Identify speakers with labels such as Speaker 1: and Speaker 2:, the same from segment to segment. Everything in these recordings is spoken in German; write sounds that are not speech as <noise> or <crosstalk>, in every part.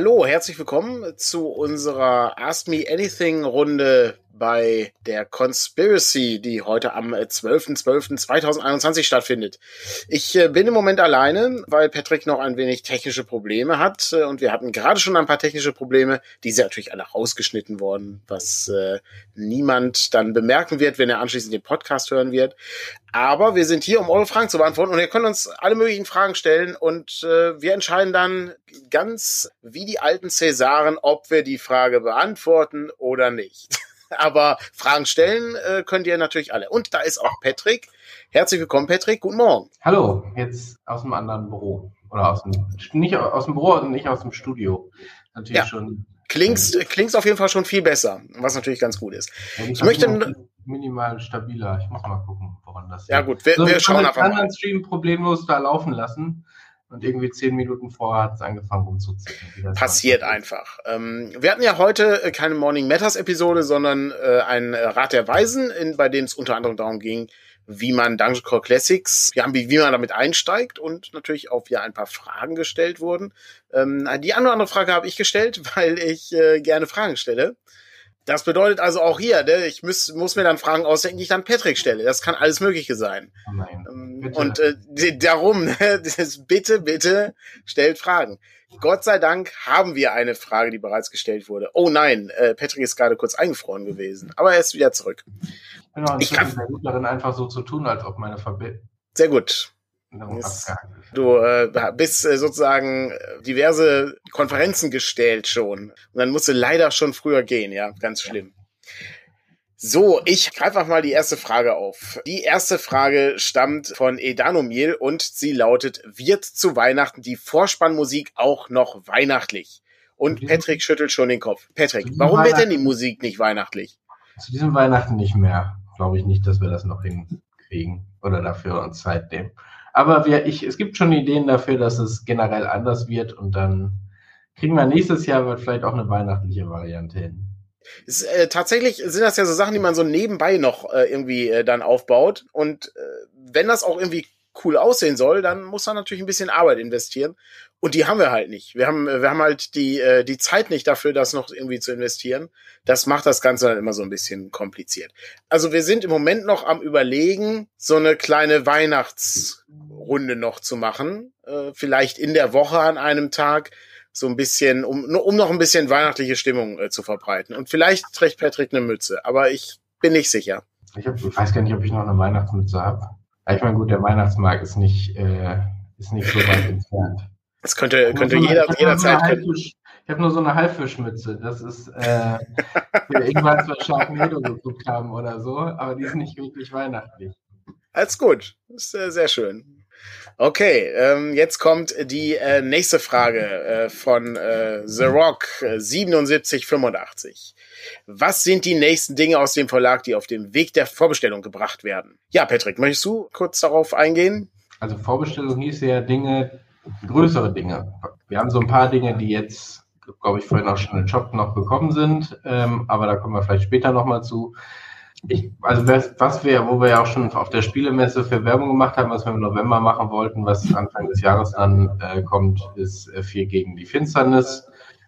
Speaker 1: Hallo, herzlich willkommen zu unserer Ask Me Anything Runde bei der Conspiracy, die heute am 12.12.2021 stattfindet. Ich äh, bin im Moment alleine, weil Patrick noch ein wenig technische Probleme hat äh, und wir hatten gerade schon ein paar technische Probleme, die sind natürlich alle rausgeschnitten worden, was äh, niemand dann bemerken wird, wenn er anschließend den Podcast hören wird. Aber wir sind hier, um eure Fragen zu beantworten und ihr könnt uns alle möglichen Fragen stellen und äh, wir entscheiden dann ganz wie die alten Cäsaren, ob wir die Frage beantworten oder nicht. <laughs> Aber Fragen stellen äh, könnt ihr natürlich alle. Und da ist auch Patrick. Herzlich willkommen, Patrick. Guten Morgen.
Speaker 2: Hallo, jetzt aus einem anderen Büro. Oder aus dem, nicht aus dem Büro, nicht aus dem Studio.
Speaker 1: Natürlich ja. schon. Klingst, klingst auf jeden Fall schon viel besser, was natürlich ganz gut ist.
Speaker 2: Ja, ich möchte minimal stabiler. Ich muss mal gucken, woran das
Speaker 1: Ja, gut, wir, so, wir schauen einfach
Speaker 2: mal. anderen Stream problemlos da laufen lassen. Und irgendwie zehn Minuten vorher hat es angefangen rumzuziehen.
Speaker 1: Passiert einfach. Ähm, wir hatten ja heute äh, keine Morning Matters Episode, sondern äh, ein äh, Rat der Weisen, in, bei dem es unter anderem darum ging, wie man Dungeon Core Classics, ja, wie, wie man damit einsteigt und natürlich auch wieder ein paar Fragen gestellt wurden. Ähm, die eine oder andere Frage habe ich gestellt, <laughs> weil ich äh, gerne Fragen stelle. Das bedeutet also auch hier, ne, ich muss, muss mir dann Fragen ausdenken, die ich dann Patrick stelle. Das kann alles Mögliche sein. Oh nein, ähm, und äh, darum, ne, <laughs> bitte, bitte stellt Fragen. Gott sei Dank haben wir eine Frage, die bereits gestellt wurde. Oh nein, äh, Patrick ist gerade kurz eingefroren gewesen, aber er ist wieder zurück.
Speaker 2: Genau, ich kann gut darin, einfach so zu tun, als ob meine Verbindung.
Speaker 1: Sehr gut. Du äh, bist äh, sozusagen äh, diverse Konferenzen gestellt schon. Und dann musst du leider schon früher gehen, ja. Ganz schlimm. So, ich greife einfach mal die erste Frage auf. Die erste Frage stammt von Edanomil und sie lautet, wird zu Weihnachten die Vorspannmusik auch noch weihnachtlich? Und Patrick schüttelt schon den Kopf. Patrick, warum wird denn die Musik nicht weihnachtlich?
Speaker 2: Zu diesem Weihnachten nicht mehr. Glaube ich nicht, dass wir das noch hinkriegen oder dafür uns Zeit nehmen. Aber wir, ich, es gibt schon Ideen dafür, dass es generell anders wird und dann kriegen wir nächstes Jahr vielleicht auch eine weihnachtliche Variante hin.
Speaker 1: Ist, äh, tatsächlich sind das ja so Sachen, die man so nebenbei noch äh, irgendwie äh, dann aufbaut. Und äh, wenn das auch irgendwie cool aussehen soll, dann muss man natürlich ein bisschen Arbeit investieren. Und die haben wir halt nicht. Wir haben, wir haben halt die, äh, die Zeit nicht dafür, das noch irgendwie zu investieren. Das macht das Ganze dann immer so ein bisschen kompliziert. Also wir sind im Moment noch am überlegen, so eine kleine Weihnachtsrunde noch zu machen. Äh, vielleicht in der Woche an einem Tag. So ein bisschen, um, um noch ein bisschen weihnachtliche Stimmung äh, zu verbreiten. Und vielleicht trägt Patrick eine Mütze, aber ich bin nicht sicher.
Speaker 2: Ich, hab, ich weiß gar nicht, ob ich noch eine Weihnachtsmütze habe. Ich meine, gut, der Weihnachtsmarkt ist nicht, äh, ist nicht so weit entfernt.
Speaker 1: Das könnte, könnte so jeder, jederzeit.
Speaker 2: ich habe nur so eine Haifischmütze. Das ist, äh, <laughs> wir irgendwann zur Sharknado geguckt haben oder so, aber die ist nicht wirklich weihnachtlich.
Speaker 1: Alles gut. Das ist äh, sehr schön. Okay, ähm, jetzt kommt die äh, nächste Frage äh, von äh, The Rock äh, 7785. Was sind die nächsten Dinge aus dem Verlag, die auf dem Weg der Vorbestellung gebracht werden? Ja, Patrick, möchtest du kurz darauf eingehen?
Speaker 2: Also Vorbestellung hieß ja Dinge, größere Dinge. Wir haben so ein paar Dinge, die jetzt, glaube ich, vorhin auch schon in den Shop noch gekommen sind, ähm, aber da kommen wir vielleicht später nochmal zu. Ich, also was wir, wo wir ja auch schon auf der Spielemesse für Werbung gemacht haben, was wir im November machen wollten, was Anfang des Jahres dann äh, kommt, ist äh, viel gegen die Finsternis.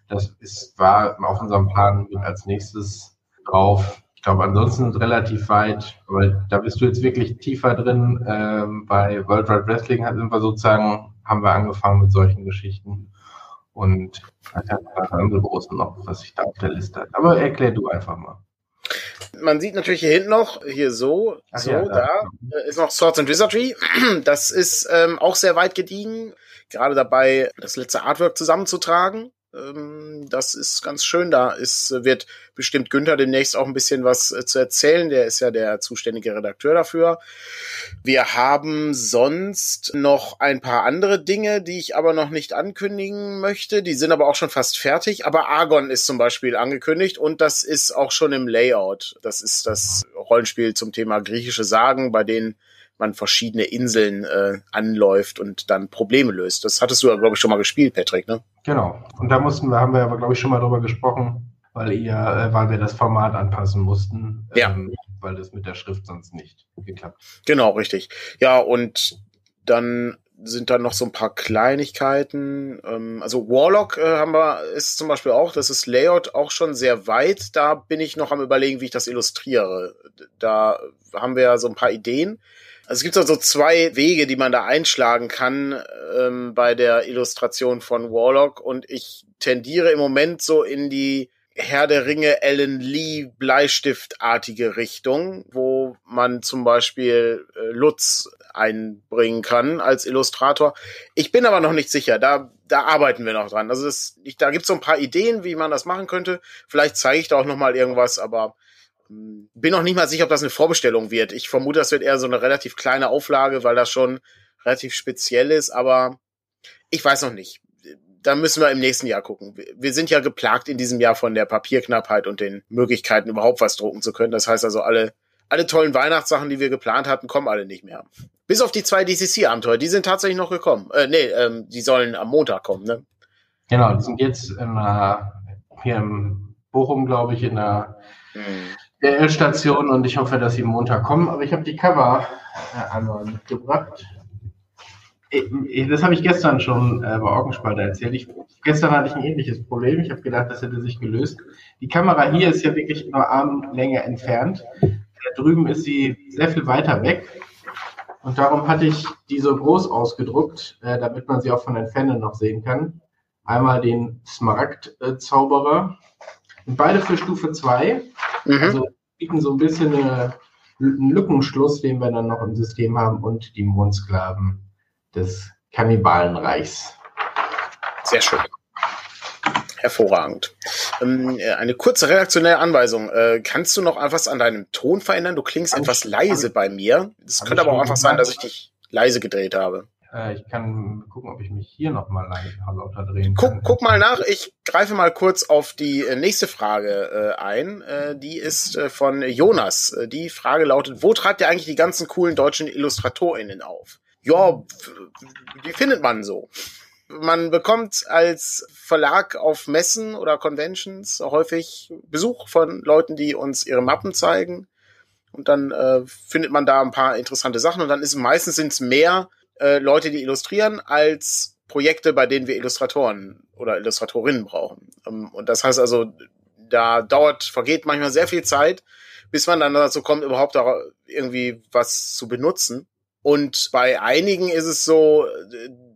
Speaker 2: Das ist, war auf unserem Plan als nächstes drauf. Ich glaube, ansonsten relativ weit, aber da bist du jetzt wirklich tiefer drin. Ähm, bei World Wide Wrestling sind wir sozusagen haben wir angefangen mit solchen Geschichten. Und hat ein paar andere große noch, was ich da auf der Liste hat. Aber erklär du einfach mal.
Speaker 1: Man sieht natürlich hier hinten noch, hier so, Ach so, ja, da, da ist noch Swords and Wizardry. <clears throat> Das ist ähm, auch sehr weit gediegen. Gerade dabei, das letzte Artwork zusammenzutragen. Ähm, das ist ganz schön. Da ist, wird bestimmt Günther demnächst auch ein bisschen was äh, zu erzählen. Der ist ja der zuständige Redakteur dafür. Wir haben sonst noch ein paar andere Dinge, die ich aber noch nicht ankündigen möchte. Die sind aber auch schon fast fertig. Aber Argon ist zum Beispiel angekündigt und das ist auch schon im Layout. Das ist das Rollenspiel zum Thema griechische Sagen, bei denen man verschiedene Inseln äh, anläuft und dann Probleme löst. Das hattest du ja, glaube ich, schon mal gespielt, Patrick, ne?
Speaker 2: Genau. Und da mussten wir, haben wir aber, glaube ich, schon mal drüber gesprochen, weil ihr, äh, weil wir das Format anpassen mussten.
Speaker 1: Ja. Ähm,
Speaker 2: weil das mit der Schrift sonst nicht geklappt.
Speaker 1: Genau, richtig. Ja, und dann sind dann noch so ein paar Kleinigkeiten. Ähm, also Warlock äh, haben wir, ist zum Beispiel auch, das ist Layout auch schon sehr weit. Da bin ich noch am überlegen, wie ich das illustriere. Da haben wir ja so ein paar Ideen. Also es gibt also zwei Wege, die man da einschlagen kann ähm, bei der Illustration von Warlock und ich tendiere im Moment so in die Herr der Ringe Ellen Lee Bleistiftartige Richtung, wo man zum Beispiel äh, Lutz einbringen kann als Illustrator. Ich bin aber noch nicht sicher. Da, da arbeiten wir noch dran. Also das, ich, da gibt's so ein paar Ideen, wie man das machen könnte. Vielleicht zeige ich da auch noch mal irgendwas, aber bin noch nicht mal sicher, ob das eine Vorbestellung wird. Ich vermute, das wird eher so eine relativ kleine Auflage, weil das schon relativ speziell ist. Aber ich weiß noch nicht da müssen wir im nächsten Jahr gucken. Wir sind ja geplagt in diesem Jahr von der Papierknappheit und den Möglichkeiten, überhaupt was drucken zu können. Das heißt also, alle, alle tollen Weihnachtssachen, die wir geplant hatten, kommen alle nicht mehr. Bis auf die zwei DCC-Abenteuer, die sind tatsächlich noch gekommen. Äh, nee, ähm, die sollen am Montag kommen, ne?
Speaker 2: Genau, die sind jetzt in, äh, hier in Bochum, glaube ich, in der hm. Station und ich hoffe, dass sie Montag kommen. Aber ich habe die Cover äh, einmal mitgebracht das habe ich gestern schon äh, bei Augenspalter erzählt. Ich, gestern hatte ich ein ähnliches Problem. Ich habe gedacht, das hätte sich gelöst. Die Kamera hier ist ja wirklich nur Armlänge entfernt. Da drüben ist sie sehr viel weiter weg. Und darum hatte ich die so groß ausgedruckt, äh, damit man sie auch von Entfernung noch sehen kann. Einmal den Smaragd-Zauberer. Und beide für Stufe 2. Mhm. Also bieten so ein bisschen eine, einen Lückenschluss, den wir dann noch im System haben, und die Mondsklaven des Kannibalenreichs.
Speaker 1: Sehr schön. Hervorragend. Ähm, äh, eine kurze redaktionelle Anweisung. Äh, kannst du noch etwas an deinem Ton verändern? Du klingst etwas leise bei mir. Es könnte aber auch einfach sein, dass ich dich leise gedreht habe.
Speaker 2: Äh, ich kann gucken, ob ich mich hier nochmal lauter drehen
Speaker 1: kann. Guck, guck mal nach. Ich greife mal kurz auf die äh, nächste Frage äh, ein. Äh, die ist äh, von Jonas. Die Frage lautet, wo treibt ihr eigentlich die ganzen coolen deutschen IllustratorInnen auf? ja, die findet man so. Man bekommt als Verlag auf Messen oder Conventions häufig Besuch von Leuten, die uns ihre Mappen zeigen. Und dann äh, findet man da ein paar interessante Sachen. Und dann ist meistens sind es mehr äh, Leute, die illustrieren, als Projekte, bei denen wir Illustratoren oder Illustratorinnen brauchen. Ähm, und das heißt also, da dauert, vergeht manchmal sehr viel Zeit, bis man dann dazu kommt, überhaupt irgendwie was zu benutzen. Und bei einigen ist es so,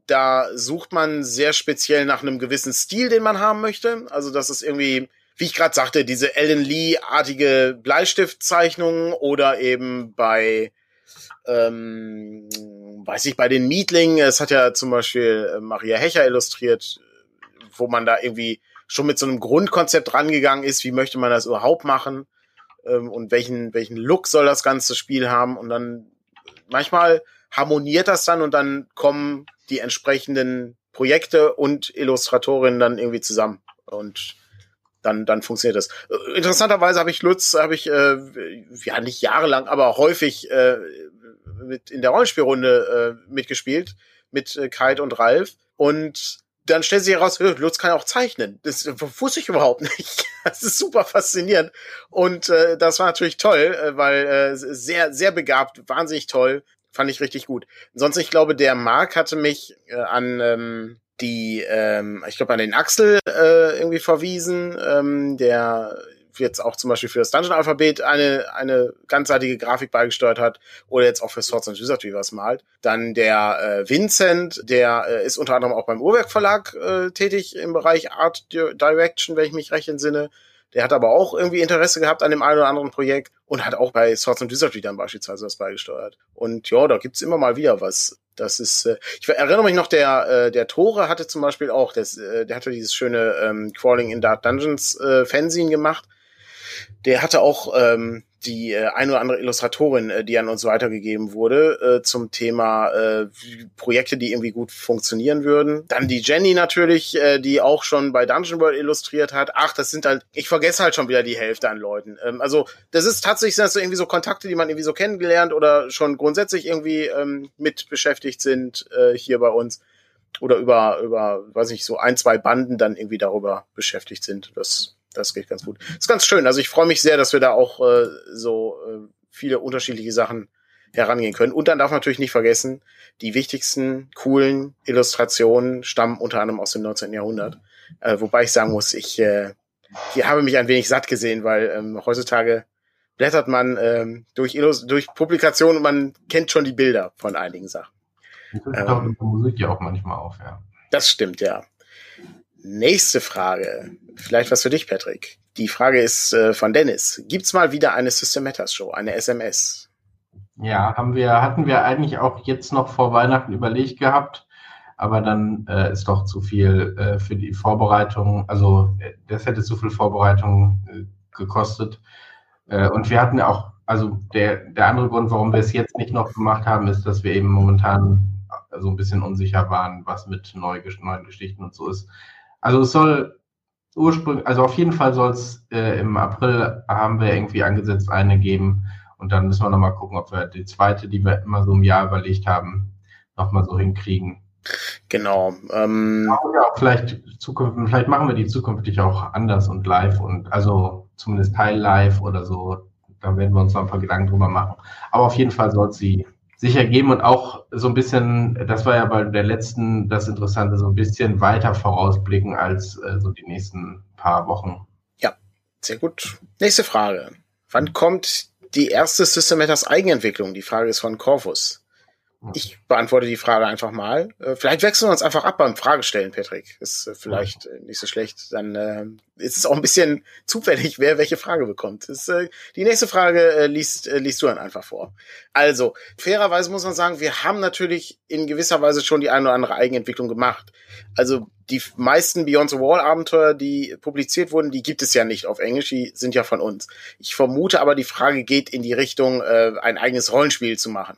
Speaker 1: da sucht man sehr speziell nach einem gewissen Stil, den man haben möchte. Also das ist irgendwie, wie ich gerade sagte, diese Ellen Lee-artige Bleistiftzeichnungen oder eben bei, ähm, weiß ich, bei den Mietlingen, es hat ja zum Beispiel äh, Maria Hecher illustriert, wo man da irgendwie schon mit so einem Grundkonzept rangegangen ist, wie möchte man das überhaupt machen ähm, und welchen, welchen Look soll das ganze Spiel haben und dann manchmal harmoniert das dann und dann kommen die entsprechenden Projekte und Illustratorinnen dann irgendwie zusammen und dann dann funktioniert das. Interessanterweise habe ich Lutz habe ich äh, ja nicht jahrelang, aber häufig äh, mit in der Rollenspielrunde äh, mitgespielt mit äh, Kite und Ralf und dann stellt sich heraus, Lutz kann auch zeichnen. Das wusste ich überhaupt <laughs> nicht. Das ist super faszinierend. Und äh, das war natürlich toll, äh, weil äh, sehr, sehr begabt, wahnsinnig toll. Fand ich richtig gut. Sonst, ich glaube, der Marc hatte mich äh, an ähm, die, ähm, ich glaube, an den Axel äh, irgendwie verwiesen, ähm, der jetzt auch zum Beispiel für das Dungeon-Alphabet eine, eine ganzseitige Grafik beigesteuert hat oder jetzt auch für Swords and Wizardry was malt. Dann der äh, Vincent, der äh, ist unter anderem auch beim Uhrwerk Verlag äh, tätig im Bereich Art Direction, wenn ich mich recht entsinne. Der hat aber auch irgendwie Interesse gehabt an dem einen oder anderen Projekt und hat auch bei Swords and Wizardry dann beispielsweise was beigesteuert. Und ja, da gibt's immer mal wieder was. Das ist, äh, ich erinnere mich noch, der, äh, der Tore hatte zum Beispiel auch, das, äh, der hatte dieses schöne ähm, Crawling in Dark Dungeons äh, Fanzine gemacht der hatte auch ähm, die äh, ein oder andere Illustratorin, äh, die an uns weitergegeben wurde, äh, zum Thema äh, Projekte, die irgendwie gut funktionieren würden. Dann die Jenny natürlich, äh, die auch schon bei Dungeon World illustriert hat. Ach, das sind halt, ich vergesse halt schon wieder die Hälfte an Leuten. Ähm, also das ist tatsächlich das so irgendwie so Kontakte, die man irgendwie so kennengelernt oder schon grundsätzlich irgendwie ähm, mit beschäftigt sind äh, hier bei uns oder über über weiß ich so ein zwei Banden dann irgendwie darüber beschäftigt sind. Das das geht ganz gut. ist ganz schön. Also ich freue mich sehr, dass wir da auch äh, so äh, viele unterschiedliche Sachen herangehen können. Und dann darf man natürlich nicht vergessen, die wichtigsten coolen Illustrationen stammen unter anderem aus dem 19. Jahrhundert. Äh, wobei ich sagen muss, ich äh, die habe mich ein wenig satt gesehen, weil ähm, heutzutage blättert man ähm, durch, Illus durch Publikationen und man kennt schon die Bilder von einigen Sachen.
Speaker 2: Das ähm, Musik ja auch manchmal auf, ja.
Speaker 1: Das stimmt, ja. Nächste Frage. Vielleicht was für dich, Patrick. Die Frage ist äh, von Dennis. Gibt's mal wieder eine System Matters Show, eine SMS?
Speaker 2: Ja, haben wir, hatten wir eigentlich auch jetzt noch vor Weihnachten überlegt gehabt, aber dann äh, ist doch zu viel äh, für die Vorbereitung, also äh, das hätte zu viel Vorbereitung äh, gekostet. Äh, und wir hatten auch, also der, der andere Grund, warum wir es jetzt nicht noch gemacht haben, ist, dass wir eben momentan so ein bisschen unsicher waren, was mit neu, neuen Geschichten und so ist. Also es soll ursprünglich, also auf jeden Fall soll es äh, im April haben wir irgendwie angesetzt eine geben und dann müssen wir nochmal gucken, ob wir die zweite, die wir immer so im Jahr überlegt haben, nochmal so hinkriegen.
Speaker 1: Genau. Ähm,
Speaker 2: ja, vielleicht zukünftig, vielleicht machen wir die zukünftig auch anders und live und also zumindest teil live oder so. Da werden wir uns noch ein paar Gedanken drüber machen. Aber auf jeden Fall soll sie sich ergeben und auch so ein bisschen, das war ja bei der letzten das Interessante, so ein bisschen weiter vorausblicken als äh, so die nächsten paar Wochen.
Speaker 1: Ja, sehr gut. Nächste Frage. Wann kommt die erste System Matters Eigenentwicklung? Die Frage ist von Corvus. Ich beantworte die Frage einfach mal. Äh, vielleicht wechseln wir uns einfach ab beim Fragestellen, Patrick. Ist äh, vielleicht äh, nicht so schlecht. Dann äh, ist es auch ein bisschen <laughs> zufällig, wer welche Frage bekommt. Ist, äh, die nächste Frage äh, liest, äh, liest du dann einfach vor. Also, fairerweise muss man sagen, wir haben natürlich in gewisser Weise schon die eine oder andere Eigenentwicklung gemacht. Also die meisten Beyond the Wall Abenteuer, die publiziert wurden, die gibt es ja nicht auf Englisch, die sind ja von uns. Ich vermute aber, die Frage geht in die Richtung, äh, ein eigenes Rollenspiel zu machen.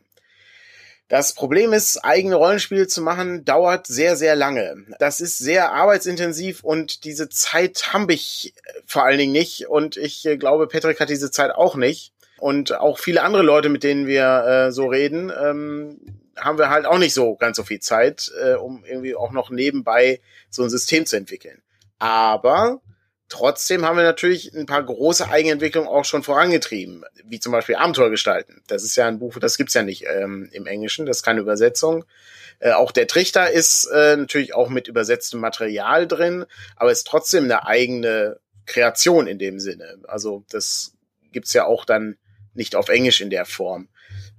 Speaker 1: Das Problem ist, eigene Rollenspiele zu machen, dauert sehr, sehr lange. Das ist sehr arbeitsintensiv und diese Zeit habe ich vor allen Dingen nicht. Und ich äh, glaube, Patrick hat diese Zeit auch nicht. Und auch viele andere Leute, mit denen wir äh, so reden, ähm, haben wir halt auch nicht so ganz so viel Zeit, äh, um irgendwie auch noch nebenbei so ein System zu entwickeln. Aber Trotzdem haben wir natürlich ein paar große Eigenentwicklungen auch schon vorangetrieben, wie zum Beispiel Abenteuer gestalten. Das ist ja ein Buch, das gibt's ja nicht ähm, im Englischen, das ist keine Übersetzung. Äh, auch der Trichter ist äh, natürlich auch mit übersetztem Material drin, aber ist trotzdem eine eigene Kreation in dem Sinne. Also das gibt's ja auch dann nicht auf Englisch in der Form.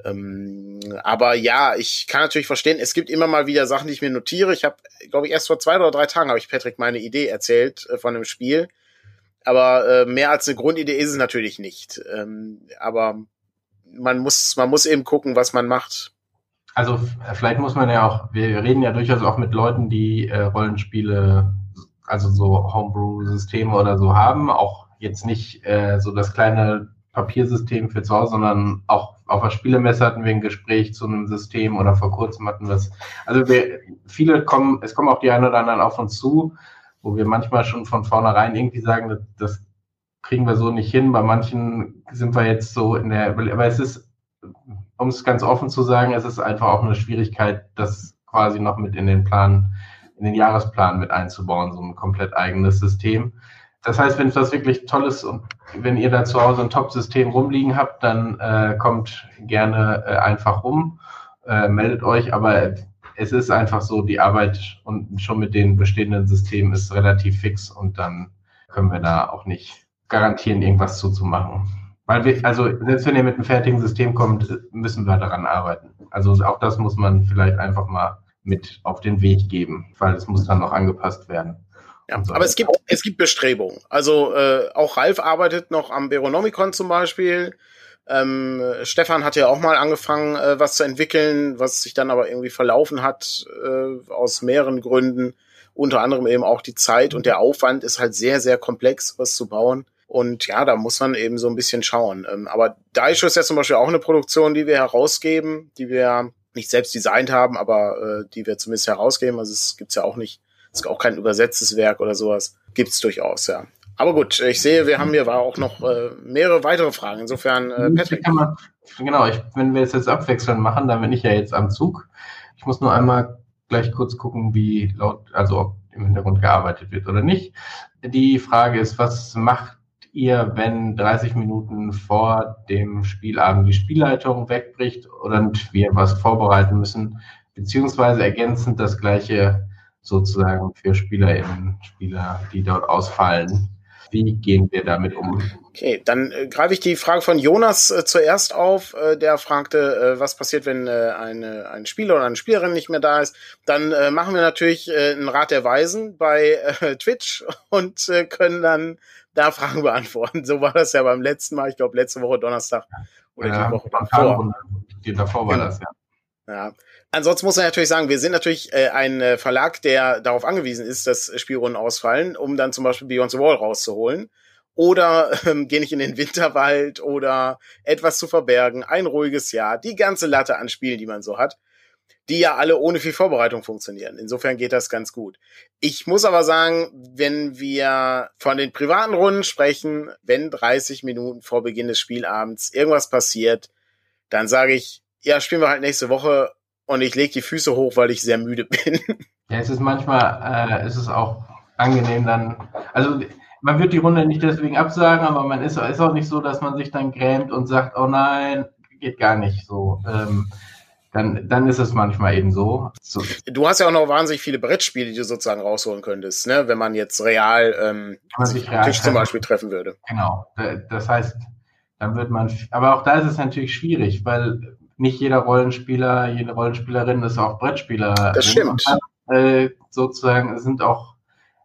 Speaker 1: Ähm, aber ja, ich kann natürlich verstehen, es gibt immer mal wieder Sachen, die ich mir notiere. Ich habe, glaube ich, erst vor zwei oder drei Tagen habe ich Patrick meine Idee erzählt äh, von einem Spiel. Aber äh, mehr als eine Grundidee ist es natürlich nicht. Ähm, aber man muss, man muss eben gucken, was man macht.
Speaker 2: Also vielleicht muss man ja auch, wir reden ja durchaus auch mit Leuten, die äh, Rollenspiele, also so Homebrew-Systeme oder so haben, auch jetzt nicht äh, so das kleine Papiersystem für zu Hause, sondern auch auf der Spielemesse hatten wir ein Gespräch zu einem System oder vor kurzem hatten wir es. Also wir, viele kommen, es kommen auch die einen oder anderen auf uns zu, wo wir manchmal schon von vornherein irgendwie sagen, das, kriegen wir so nicht hin. Bei manchen sind wir jetzt so in der, aber es ist, um es ganz offen zu sagen, es ist einfach auch eine Schwierigkeit, das quasi noch mit in den Plan, in den Jahresplan mit einzubauen, so ein komplett eigenes System. Das heißt, wenn das wirklich toll ist und wenn ihr da zu Hause ein Top-System rumliegen habt, dann äh, kommt gerne äh, einfach rum, äh, meldet euch, aber es ist einfach so, die Arbeit und schon mit den bestehenden Systemen ist relativ fix und dann können wir da auch nicht garantieren, irgendwas zuzumachen. Weil wir, also selbst wenn ihr mit einem fertigen System kommt, müssen wir daran arbeiten. Also auch das muss man vielleicht einfach mal mit auf den Weg geben, weil es muss dann noch angepasst werden.
Speaker 1: Ja, so. aber es gibt, es gibt Bestrebungen. Also äh, auch Ralf arbeitet noch am Veronomicon zum Beispiel. Ähm, Stefan hat ja auch mal angefangen, äh, was zu entwickeln, was sich dann aber irgendwie verlaufen hat äh, aus mehreren Gründen. Unter anderem eben auch die Zeit und der Aufwand ist halt sehr, sehr komplex, was zu bauen. Und ja, da muss man eben so ein bisschen schauen. Ähm, aber Daisho ist ja zum Beispiel auch eine Produktion, die wir herausgeben, die wir nicht selbst designt haben, aber äh, die wir zumindest herausgeben. Also es gibt's ja auch nicht ist auch kein übersetztes Werk oder sowas. Gibt's durchaus, ja. Aber gut, ich sehe, wir haben hier auch noch äh, mehrere weitere Fragen. Insofern, äh, Patrick.
Speaker 2: Man, genau, ich, wenn wir es jetzt abwechselnd machen, dann bin ich ja jetzt am Zug. Ich muss nur einmal gleich kurz gucken, wie laut, also ob im Hintergrund gearbeitet wird oder nicht. Die Frage ist, was macht ihr, wenn 30 Minuten vor dem Spielabend die Spielleitung wegbricht und wir was vorbereiten müssen, beziehungsweise ergänzend das gleiche sozusagen für SpielerInnen, Spieler, die dort ausfallen. Wie gehen wir damit um?
Speaker 1: Okay, dann äh, greife ich die Frage von Jonas äh, zuerst auf. Äh, der fragte, äh, was passiert, wenn äh, eine, ein Spieler oder eine Spielerin nicht mehr da ist. Dann äh, machen wir natürlich einen Rat der Weisen bei Twitch <laughs> und können dann da Fragen beantworten. So war das ja beim letzten Mal, ich glaube letzte Woche Donnerstag oder ja, die Woche davor.
Speaker 2: Die davor war genau. das, ja.
Speaker 1: Ja. Ansonsten muss man natürlich sagen, wir sind natürlich äh, ein äh, Verlag, der darauf angewiesen ist, dass Spielrunden ausfallen, um dann zum Beispiel Beyond the Wall rauszuholen. Oder <laughs> ähm, gehe ich in den Winterwald oder etwas zu verbergen, ein ruhiges Jahr, die ganze Latte an Spielen, die man so hat, die ja alle ohne viel Vorbereitung funktionieren. Insofern geht das ganz gut. Ich muss aber sagen, wenn wir von den privaten Runden sprechen, wenn 30 Minuten vor Beginn des Spielabends irgendwas passiert, dann sage ich, ja, spielen wir halt nächste Woche und ich lege die Füße hoch, weil ich sehr müde <laughs> bin.
Speaker 2: Ja, es ist manchmal, äh, ist es auch angenehm dann, also man wird die Runde nicht deswegen absagen, aber man ist, ist auch nicht so, dass man sich dann grämt und sagt, oh nein, geht gar nicht so. Ähm, dann, dann ist es manchmal eben so. so.
Speaker 1: Du hast ja auch noch wahnsinnig viele Brettspiele, die du sozusagen rausholen könntest, ne? wenn man jetzt real, ähm, man sich real Tisch zum Beispiel treffen würde.
Speaker 2: Genau. Das heißt, dann wird man, aber auch da ist es natürlich schwierig, weil nicht jeder Rollenspieler, jede Rollenspielerin ist auch Brettspieler.
Speaker 1: Das stimmt.
Speaker 2: Äh, sozusagen sind auch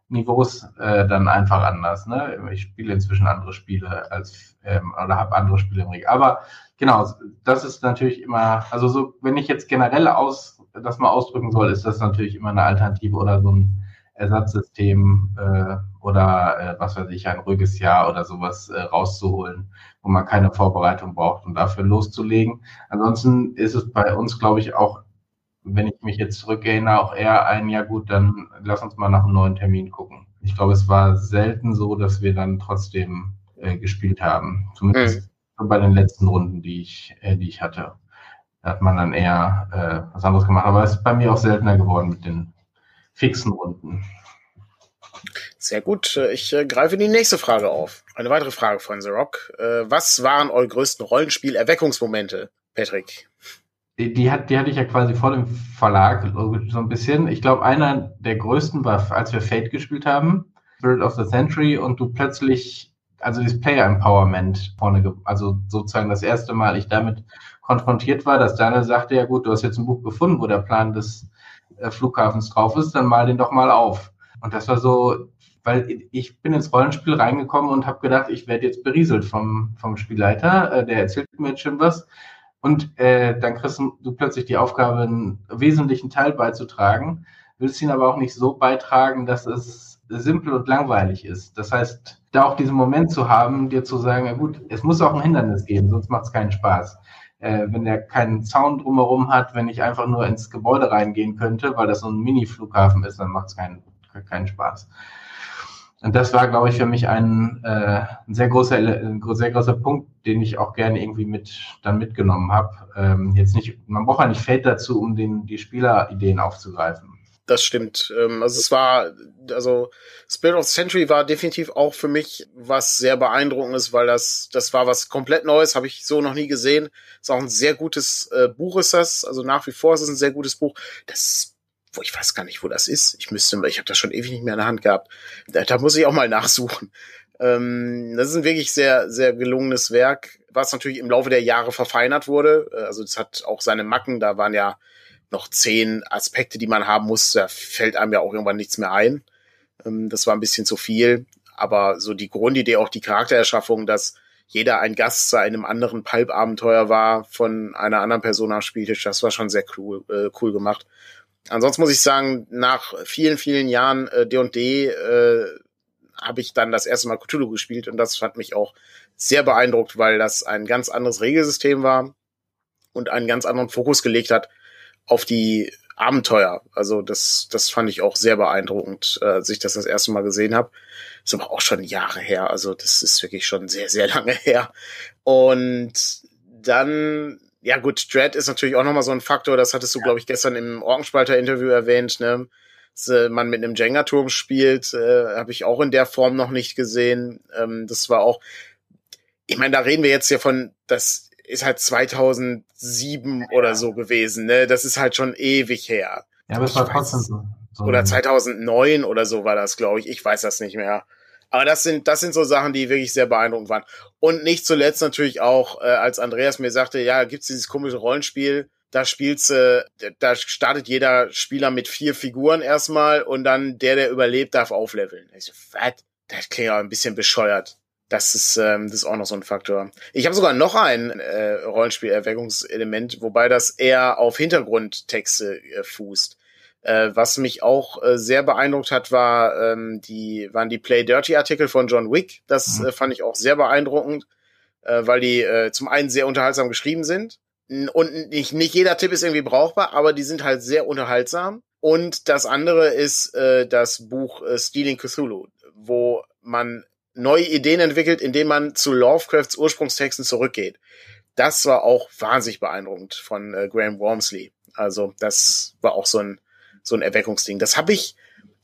Speaker 2: Niveaus äh, dann einfach anders. Ne? Ich spiele inzwischen andere Spiele als ähm, oder habe andere Spiele im Regal. Aber genau, das ist natürlich immer, also so, wenn ich jetzt generell aus das mal ausdrücken soll, ist das natürlich immer eine Alternative oder so ein Ersatzsystem äh, oder äh, was weiß ich, ein ruhiges Jahr oder sowas äh, rauszuholen, wo man keine Vorbereitung braucht und dafür loszulegen. Ansonsten ist es bei uns, glaube ich, auch, wenn ich mich jetzt zurückerinnere, auch eher ein, ja gut, dann lass uns mal nach einem neuen Termin gucken. Ich glaube, es war selten so, dass wir dann trotzdem äh, gespielt haben. Zumindest mhm. bei den letzten Runden, die ich, äh, die ich hatte. Da hat man dann eher äh, was anderes gemacht. Aber es ist bei mir auch seltener geworden mit den fixen Runden.
Speaker 1: Sehr gut. Ich äh, greife die nächste Frage auf. Eine weitere Frage von The Rock. Äh, was waren eure größten Rollenspiel-Erweckungsmomente, Patrick?
Speaker 2: Die, die, hat, die hatte ich ja quasi vor dem Verlag so ein bisschen. Ich glaube, einer der größten war, als wir Fate gespielt haben, Spirit of the Century, und du plötzlich, also das Player Empowerment vorne, also sozusagen das erste Mal ich damit konfrontiert war, dass Daniel sagte, ja gut, du hast jetzt ein Buch gefunden, wo der Plan des äh, Flughafens drauf ist, dann mal den doch mal auf. Und das war so, weil ich bin ins Rollenspiel reingekommen und habe gedacht, ich werde jetzt berieselt vom, vom Spielleiter, äh, der erzählt mir jetzt schon was. Und äh, dann kriegst du plötzlich die Aufgabe, einen wesentlichen Teil beizutragen, willst ihn aber auch nicht so beitragen, dass es simpel und langweilig ist. Das heißt, da auch diesen Moment zu haben, dir zu sagen, ja gut, es muss auch ein Hindernis geben, sonst macht es keinen Spaß äh, wenn der keinen Zaun drumherum hat, wenn ich einfach nur ins Gebäude reingehen könnte, weil das so ein Mini-Flughafen ist, dann macht es keinen, keinen Spaß. Und das war, glaube ich, für mich ein, äh, ein sehr großer, ein sehr großer Punkt, den ich auch gerne irgendwie mit dann mitgenommen habe. Ähm, jetzt nicht, man braucht ja nicht Feld dazu, um den, die Spielerideen aufzugreifen.
Speaker 1: Das stimmt. Ähm, also es war, also Spirit of the Century war definitiv auch für mich was sehr beeindruckendes, weil das, das war was komplett Neues, habe ich so noch nie gesehen. Ist auch ein sehr gutes äh, Buch ist das. Also nach wie vor ist es ein sehr gutes Buch. Das wo ich weiß gar nicht, wo das ist. Ich müsste, ich habe das schon ewig nicht mehr in der Hand gehabt. Da, da muss ich auch mal nachsuchen. Ähm, das ist ein wirklich sehr, sehr gelungenes Werk, was natürlich im Laufe der Jahre verfeinert wurde. Äh, also das hat auch seine Macken. Da waren ja noch zehn Aspekte, die man haben muss, da fällt einem ja auch irgendwann nichts mehr ein. Ähm, das war ein bisschen zu viel. Aber so die Grundidee, auch die Charaktererschaffung, dass jeder ein Gast zu einem anderen Pulp-Abenteuer war von einer anderen Person am Spieltisch, das war schon sehr cool, äh, cool gemacht. Ansonsten muss ich sagen, nach vielen, vielen Jahren D&D äh, äh, habe ich dann das erste Mal Cthulhu gespielt und das fand mich auch sehr beeindruckt, weil das ein ganz anderes Regelsystem war und einen ganz anderen Fokus gelegt hat auf die Abenteuer. Also das, das fand ich auch sehr beeindruckend, äh, als ich das das erste Mal gesehen habe. Ist aber auch schon Jahre her. Also das ist wirklich schon sehr, sehr <laughs> lange her. Und dann, ja gut, Dread ist natürlich auch nochmal so ein Faktor. Das hattest du, ja. glaube ich, gestern im Orgenspalter-Interview erwähnt. Ne? dass äh, man mit einem Jenga-Turm spielt, äh, habe ich auch in der Form noch nicht gesehen. Ähm, das war auch, ich meine, da reden wir jetzt hier von, das ist halt 2007 oder so gewesen, ne? Das ist halt schon ewig her.
Speaker 2: Ja, aber es war trotzdem so.
Speaker 1: so oder 2009 oder so war das, glaube ich. Ich weiß das nicht mehr. Aber das sind, das sind so Sachen, die wirklich sehr beeindruckend waren. Und nicht zuletzt natürlich auch, äh, als Andreas mir sagte, ja, gibt's dieses komische Rollenspiel, da spielst du, da startet jeder Spieler mit vier Figuren erstmal und dann der, der überlebt, darf aufleveln. Ich so, was? Das klingt ja ein bisschen bescheuert. Das ist, ähm, das ist auch noch so ein Faktor. Ich habe sogar noch ein äh, Rollenspielerweckungselement, wobei das eher auf Hintergrundtexte äh, fußt. Äh, was mich auch äh, sehr beeindruckt hat, war ähm, die waren die Play Dirty Artikel von John Wick. Das mhm. äh, fand ich auch sehr beeindruckend, äh, weil die äh, zum einen sehr unterhaltsam geschrieben sind und nicht nicht jeder Tipp ist irgendwie brauchbar, aber die sind halt sehr unterhaltsam. Und das andere ist äh, das Buch äh, Stealing Cthulhu, wo man neue Ideen entwickelt, indem man zu Lovecrafts Ursprungstexten zurückgeht. Das war auch wahnsinnig beeindruckend von äh, Graham Wormsley. Also das war auch so ein so ein Erweckungsding. Das habe ich,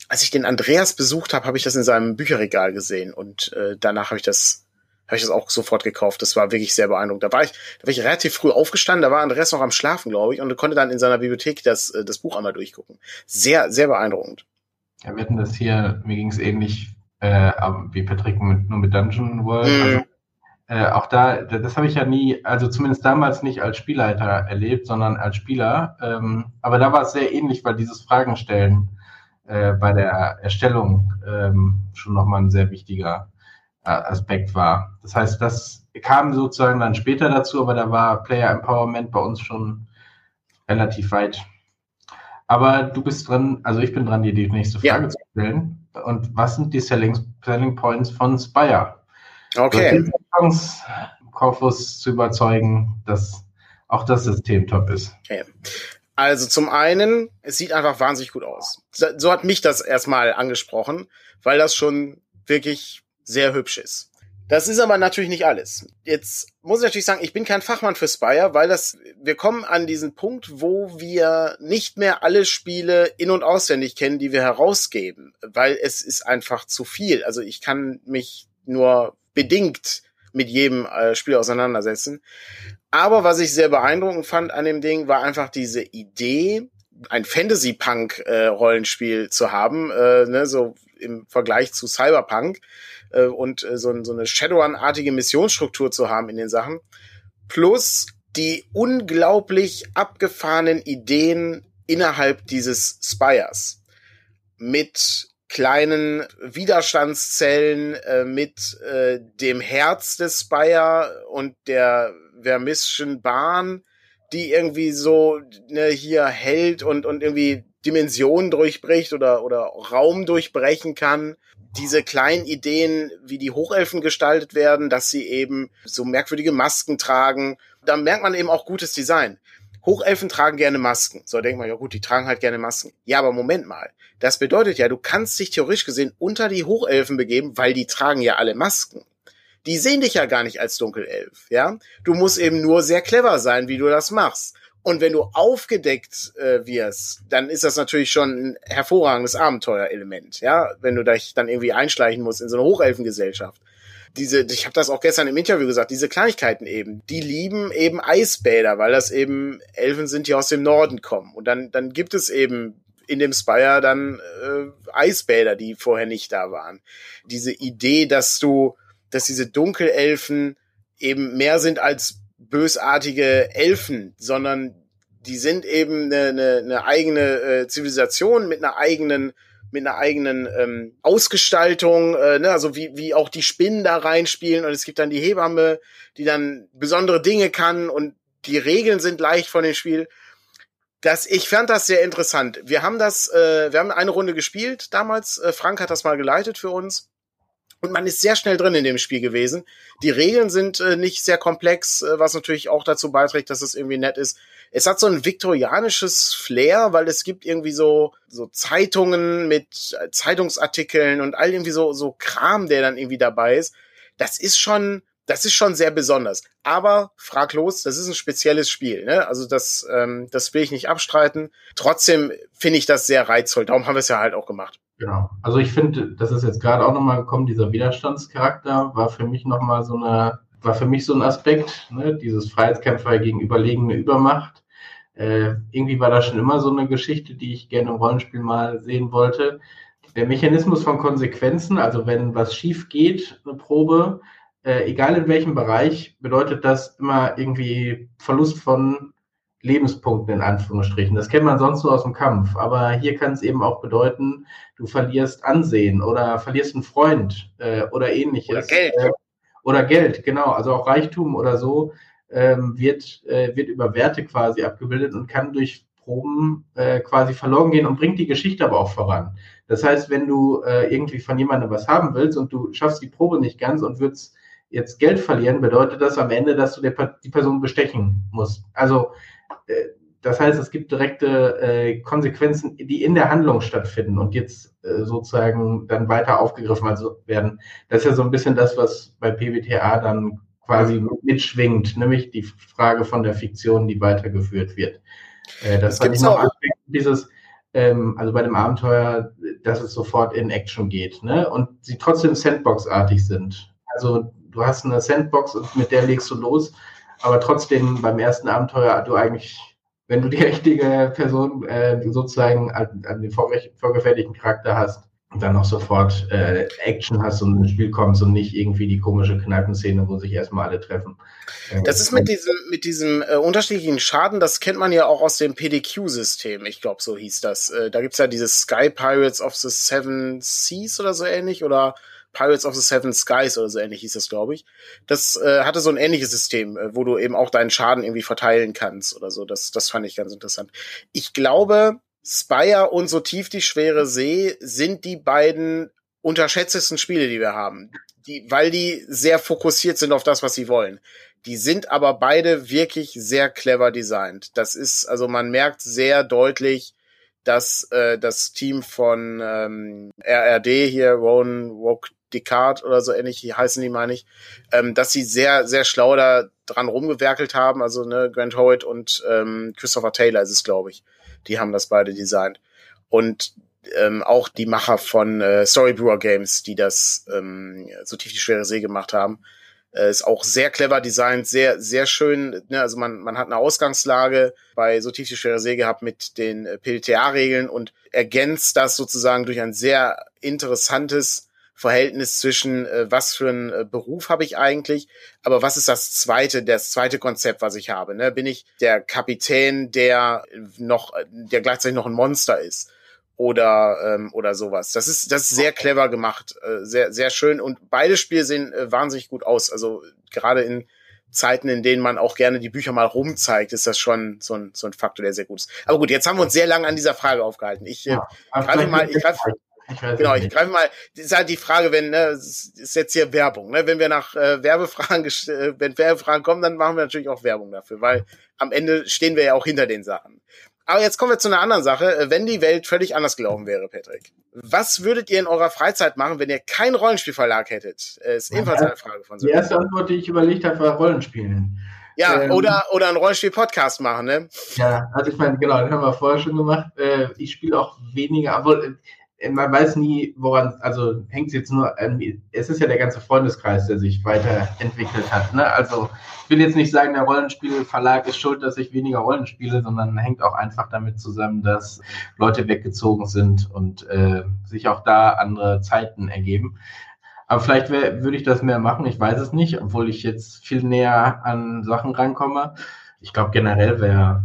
Speaker 1: als ich den Andreas besucht habe, habe ich das in seinem Bücherregal gesehen und äh, danach habe ich das habe ich das auch sofort gekauft. Das war wirklich sehr beeindruckend. Da war ich, da war ich relativ früh aufgestanden, da war Andreas noch am Schlafen, glaube ich, und konnte dann in seiner Bibliothek das, äh, das Buch einmal durchgucken. Sehr, sehr beeindruckend.
Speaker 2: Ja, wir hatten das hier, mir ging es ähnlich äh, wie Patrick mit, nur mit Dungeon World. Mm. Also, äh, auch da, das habe ich ja nie, also zumindest damals nicht als Spielleiter erlebt, sondern als Spieler. Ähm, aber da war es sehr ähnlich, weil dieses Fragen stellen äh, bei der Erstellung ähm, schon nochmal ein sehr wichtiger äh, Aspekt war. Das heißt, das kam sozusagen dann später dazu, aber da war Player Empowerment bei uns schon relativ weit. Aber du bist dran, also ich bin dran, dir die nächste Frage ja. zu stellen. Und was sind die Selling, Selling Points von Spire?
Speaker 1: Okay.
Speaker 2: Chance, Corpus zu überzeugen, dass auch das System top ist.
Speaker 1: Okay. Also zum einen, es sieht einfach wahnsinnig gut aus. So hat mich das erstmal angesprochen, weil das schon wirklich sehr hübsch ist. Das ist aber natürlich nicht alles. Jetzt muss ich natürlich sagen, ich bin kein Fachmann für Spire, weil das, wir kommen an diesen Punkt, wo wir nicht mehr alle Spiele in- und auswendig kennen, die wir herausgeben, weil es ist einfach zu viel. Also ich kann mich nur bedingt mit jedem äh, Spiel auseinandersetzen. Aber was ich sehr beeindruckend fand an dem Ding, war einfach diese Idee, ein Fantasy-Punk-Rollenspiel äh, zu haben, äh, ne, so im Vergleich zu Cyberpunk äh, und äh, so, so eine Shadowrun-artige Missionsstruktur zu haben in den Sachen. Plus die unglaublich abgefahrenen Ideen innerhalb dieses Spires. Mit kleinen Widerstandszellen äh, mit äh, dem Herz des Spire und der Vermisschen Bahn, die irgendwie so ne, hier hält und, und irgendwie Dimensionen durchbricht oder, oder Raum durchbrechen kann. Diese kleinen Ideen, wie die Hochelfen gestaltet werden, dass sie eben so merkwürdige Masken tragen. Da merkt man eben auch gutes Design. Hochelfen tragen gerne Masken. So denkt man, ja gut, die tragen halt gerne Masken. Ja, aber Moment mal. Das bedeutet ja, du kannst dich theoretisch gesehen unter die Hochelfen begeben, weil die tragen ja alle Masken. Die sehen dich ja gar nicht als Dunkelelf, ja? Du musst eben nur sehr clever sein, wie du das machst. Und wenn du aufgedeckt äh, wirst, dann ist das natürlich schon ein hervorragendes Abenteuerelement, ja, wenn du dich dann irgendwie einschleichen musst in so eine Hochelfengesellschaft diese, ich habe das auch gestern im Interview gesagt, diese Kleinigkeiten eben, die lieben eben Eisbäder, weil das eben Elfen sind, die aus dem Norden kommen. Und dann, dann gibt es eben in dem Spire dann äh, Eisbäder, die vorher nicht da waren. Diese Idee, dass du, dass diese Dunkelelfen eben mehr sind als bösartige Elfen, sondern die sind eben eine, eine, eine eigene äh, Zivilisation mit einer eigenen mit einer eigenen ähm, Ausgestaltung, äh, ne? also wie, wie auch die Spinnen da reinspielen und es gibt dann die Hebamme, die dann besondere Dinge kann und die Regeln sind leicht von dem Spiel. Das, ich fand das sehr interessant. Wir haben das, äh, wir haben eine Runde gespielt damals. Äh, Frank hat das mal geleitet für uns. Und man ist sehr schnell drin in dem Spiel gewesen. Die Regeln sind äh, nicht sehr komplex, äh, was natürlich auch dazu beiträgt, dass es irgendwie nett ist. Es hat so ein viktorianisches Flair, weil es gibt irgendwie so, so Zeitungen mit äh, Zeitungsartikeln und all irgendwie so, so Kram, der dann irgendwie dabei ist. Das ist schon, das ist schon sehr besonders. Aber fraglos, das ist ein spezielles Spiel. Ne? Also das, ähm, das will ich nicht abstreiten. Trotzdem finde ich das sehr reizvoll. Darum haben wir es ja halt auch gemacht.
Speaker 2: Genau. Also ich finde, das ist jetzt gerade auch nochmal gekommen, dieser Widerstandscharakter war für mich nochmal so eine, war für mich so ein Aspekt, ne? dieses Freiheitskämpfer gegen überlegene Übermacht. Äh, irgendwie war das schon immer so eine Geschichte, die ich gerne im Rollenspiel mal sehen wollte. Der Mechanismus von Konsequenzen, also wenn was schief geht, eine Probe, äh, egal in welchem Bereich, bedeutet das immer irgendwie Verlust von Lebenspunkten in Anführungsstrichen. Das kennt man sonst nur aus dem Kampf. Aber hier kann es eben auch bedeuten, du verlierst Ansehen oder verlierst einen Freund äh, oder ähnliches. Oder
Speaker 1: Geld. Äh,
Speaker 2: oder Geld, genau. Also auch Reichtum oder so ähm, wird, äh, wird über Werte quasi abgebildet und kann durch Proben äh, quasi verloren gehen und bringt die Geschichte aber auch voran. Das heißt, wenn du äh, irgendwie von jemandem was haben willst und du schaffst die Probe nicht ganz und würdest jetzt Geld verlieren, bedeutet das am Ende, dass du der, die Person bestechen musst. Also äh, das heißt, es gibt direkte äh, Konsequenzen, die in der Handlung stattfinden und jetzt äh, sozusagen dann weiter aufgegriffen also werden. Das ist ja so ein bisschen das, was bei PBTA dann quasi mitschwingt, nämlich die Frage von der Fiktion, die weitergeführt wird. Äh, das, das gibt's auch. Dieses, ähm, also bei dem Abenteuer, dass es sofort in Action geht, ne? Und sie trotzdem Sandbox-artig sind. Also du hast eine Sandbox und mit der legst du los, aber trotzdem beim ersten Abenteuer du eigentlich, wenn du die <laughs> richtige Person äh, sozusagen an, an den vorgefertigten Charakter hast, und dann auch sofort äh, Action hast und ins Spiel kommst und nicht irgendwie die komische Kneipenszene, wo sich erstmal alle treffen.
Speaker 1: Äh, das ist mit diesem, mit diesem äh, unterschiedlichen Schaden, das kennt man ja auch aus dem PDQ-System. Ich glaube, so hieß das. Äh, da gibt's ja dieses Sky Pirates of the Seven Seas oder so ähnlich oder Pirates of the Seven Skies oder so ähnlich hieß das, glaube ich. Das äh, hatte so ein ähnliches System, äh, wo du eben auch deinen Schaden irgendwie verteilen kannst oder so. Das, das fand ich ganz interessant. Ich glaube, Spire und So tief die schwere See sind die beiden unterschätztesten Spiele, die wir haben. Die, weil die sehr fokussiert sind auf das, was sie wollen. Die sind aber beide wirklich sehr clever designt. Das ist, also man merkt sehr deutlich, dass äh, das Team von ähm, RRD hier, Ron Rock Descartes oder so ähnlich heißen die, meine ich, ähm, dass sie sehr, sehr schlau da dran rumgewerkelt haben. Also ne, Grant Howitt und ähm, Christopher Taylor ist es, glaube ich. Die haben das beide designt. Und ähm, auch die Macher von äh, Storybrewer Games, die das ähm, so tief die schwere See gemacht haben, äh, ist auch sehr clever designt, sehr, sehr schön. Ne? Also man, man hat eine Ausgangslage bei so tief die schwere See gehabt mit den äh, PDTA-Regeln und ergänzt das sozusagen durch ein sehr interessantes Verhältnis zwischen, äh, was für einen äh, Beruf habe ich eigentlich, aber was ist das zweite, das zweite Konzept, was ich habe? Ne? Bin ich der Kapitän, der noch, der gleichzeitig noch ein Monster ist? Oder, ähm, oder sowas. Das ist, das ist sehr clever gemacht, äh, sehr, sehr schön. Und beide Spiele sehen äh, wahnsinnig gut aus. Also gerade in Zeiten, in denen man auch gerne die Bücher mal rumzeigt, ist das schon so ein, so ein Faktor, der sehr gut ist. Aber gut, jetzt haben wir uns sehr lange an dieser Frage aufgehalten. Ich äh, greife mal, ich greife, genau, ich greife mal, das ist halt die Frage, wenn, ne, ist jetzt hier Werbung, ne, wenn wir nach äh, Werbefragen, äh, wenn Werbefragen kommen, dann machen wir natürlich auch Werbung dafür, weil am Ende stehen wir ja auch hinter den Sachen. Aber jetzt kommen wir zu einer anderen Sache. Äh, wenn die Welt völlig anders gelaufen wäre, Patrick, was würdet ihr in eurer Freizeit machen, wenn ihr keinen Rollenspielverlag hättet? Äh, ist ebenfalls eine Frage von
Speaker 2: so. Die erste Antwort, die ich überlegt habe, war Rollenspielen.
Speaker 1: Ja, ähm, oder, oder einen Rollenspiel-Podcast machen, ne?
Speaker 2: Ja, also ich meine, genau, den haben wir vorher schon gemacht. Ich spiele auch weniger, aber man weiß nie, woran, also hängt es jetzt nur, es ist ja der ganze Freundeskreis, der sich weiterentwickelt hat. Ne? Also ich will jetzt nicht sagen, der Rollenspielverlag ist schuld, dass ich weniger Rollen spiele, sondern hängt auch einfach damit zusammen, dass Leute weggezogen sind und äh, sich auch da andere Zeiten ergeben. Aber vielleicht würde ich das mehr machen, ich weiß es nicht, obwohl ich jetzt viel näher an Sachen rankomme. Ich glaube, generell wäre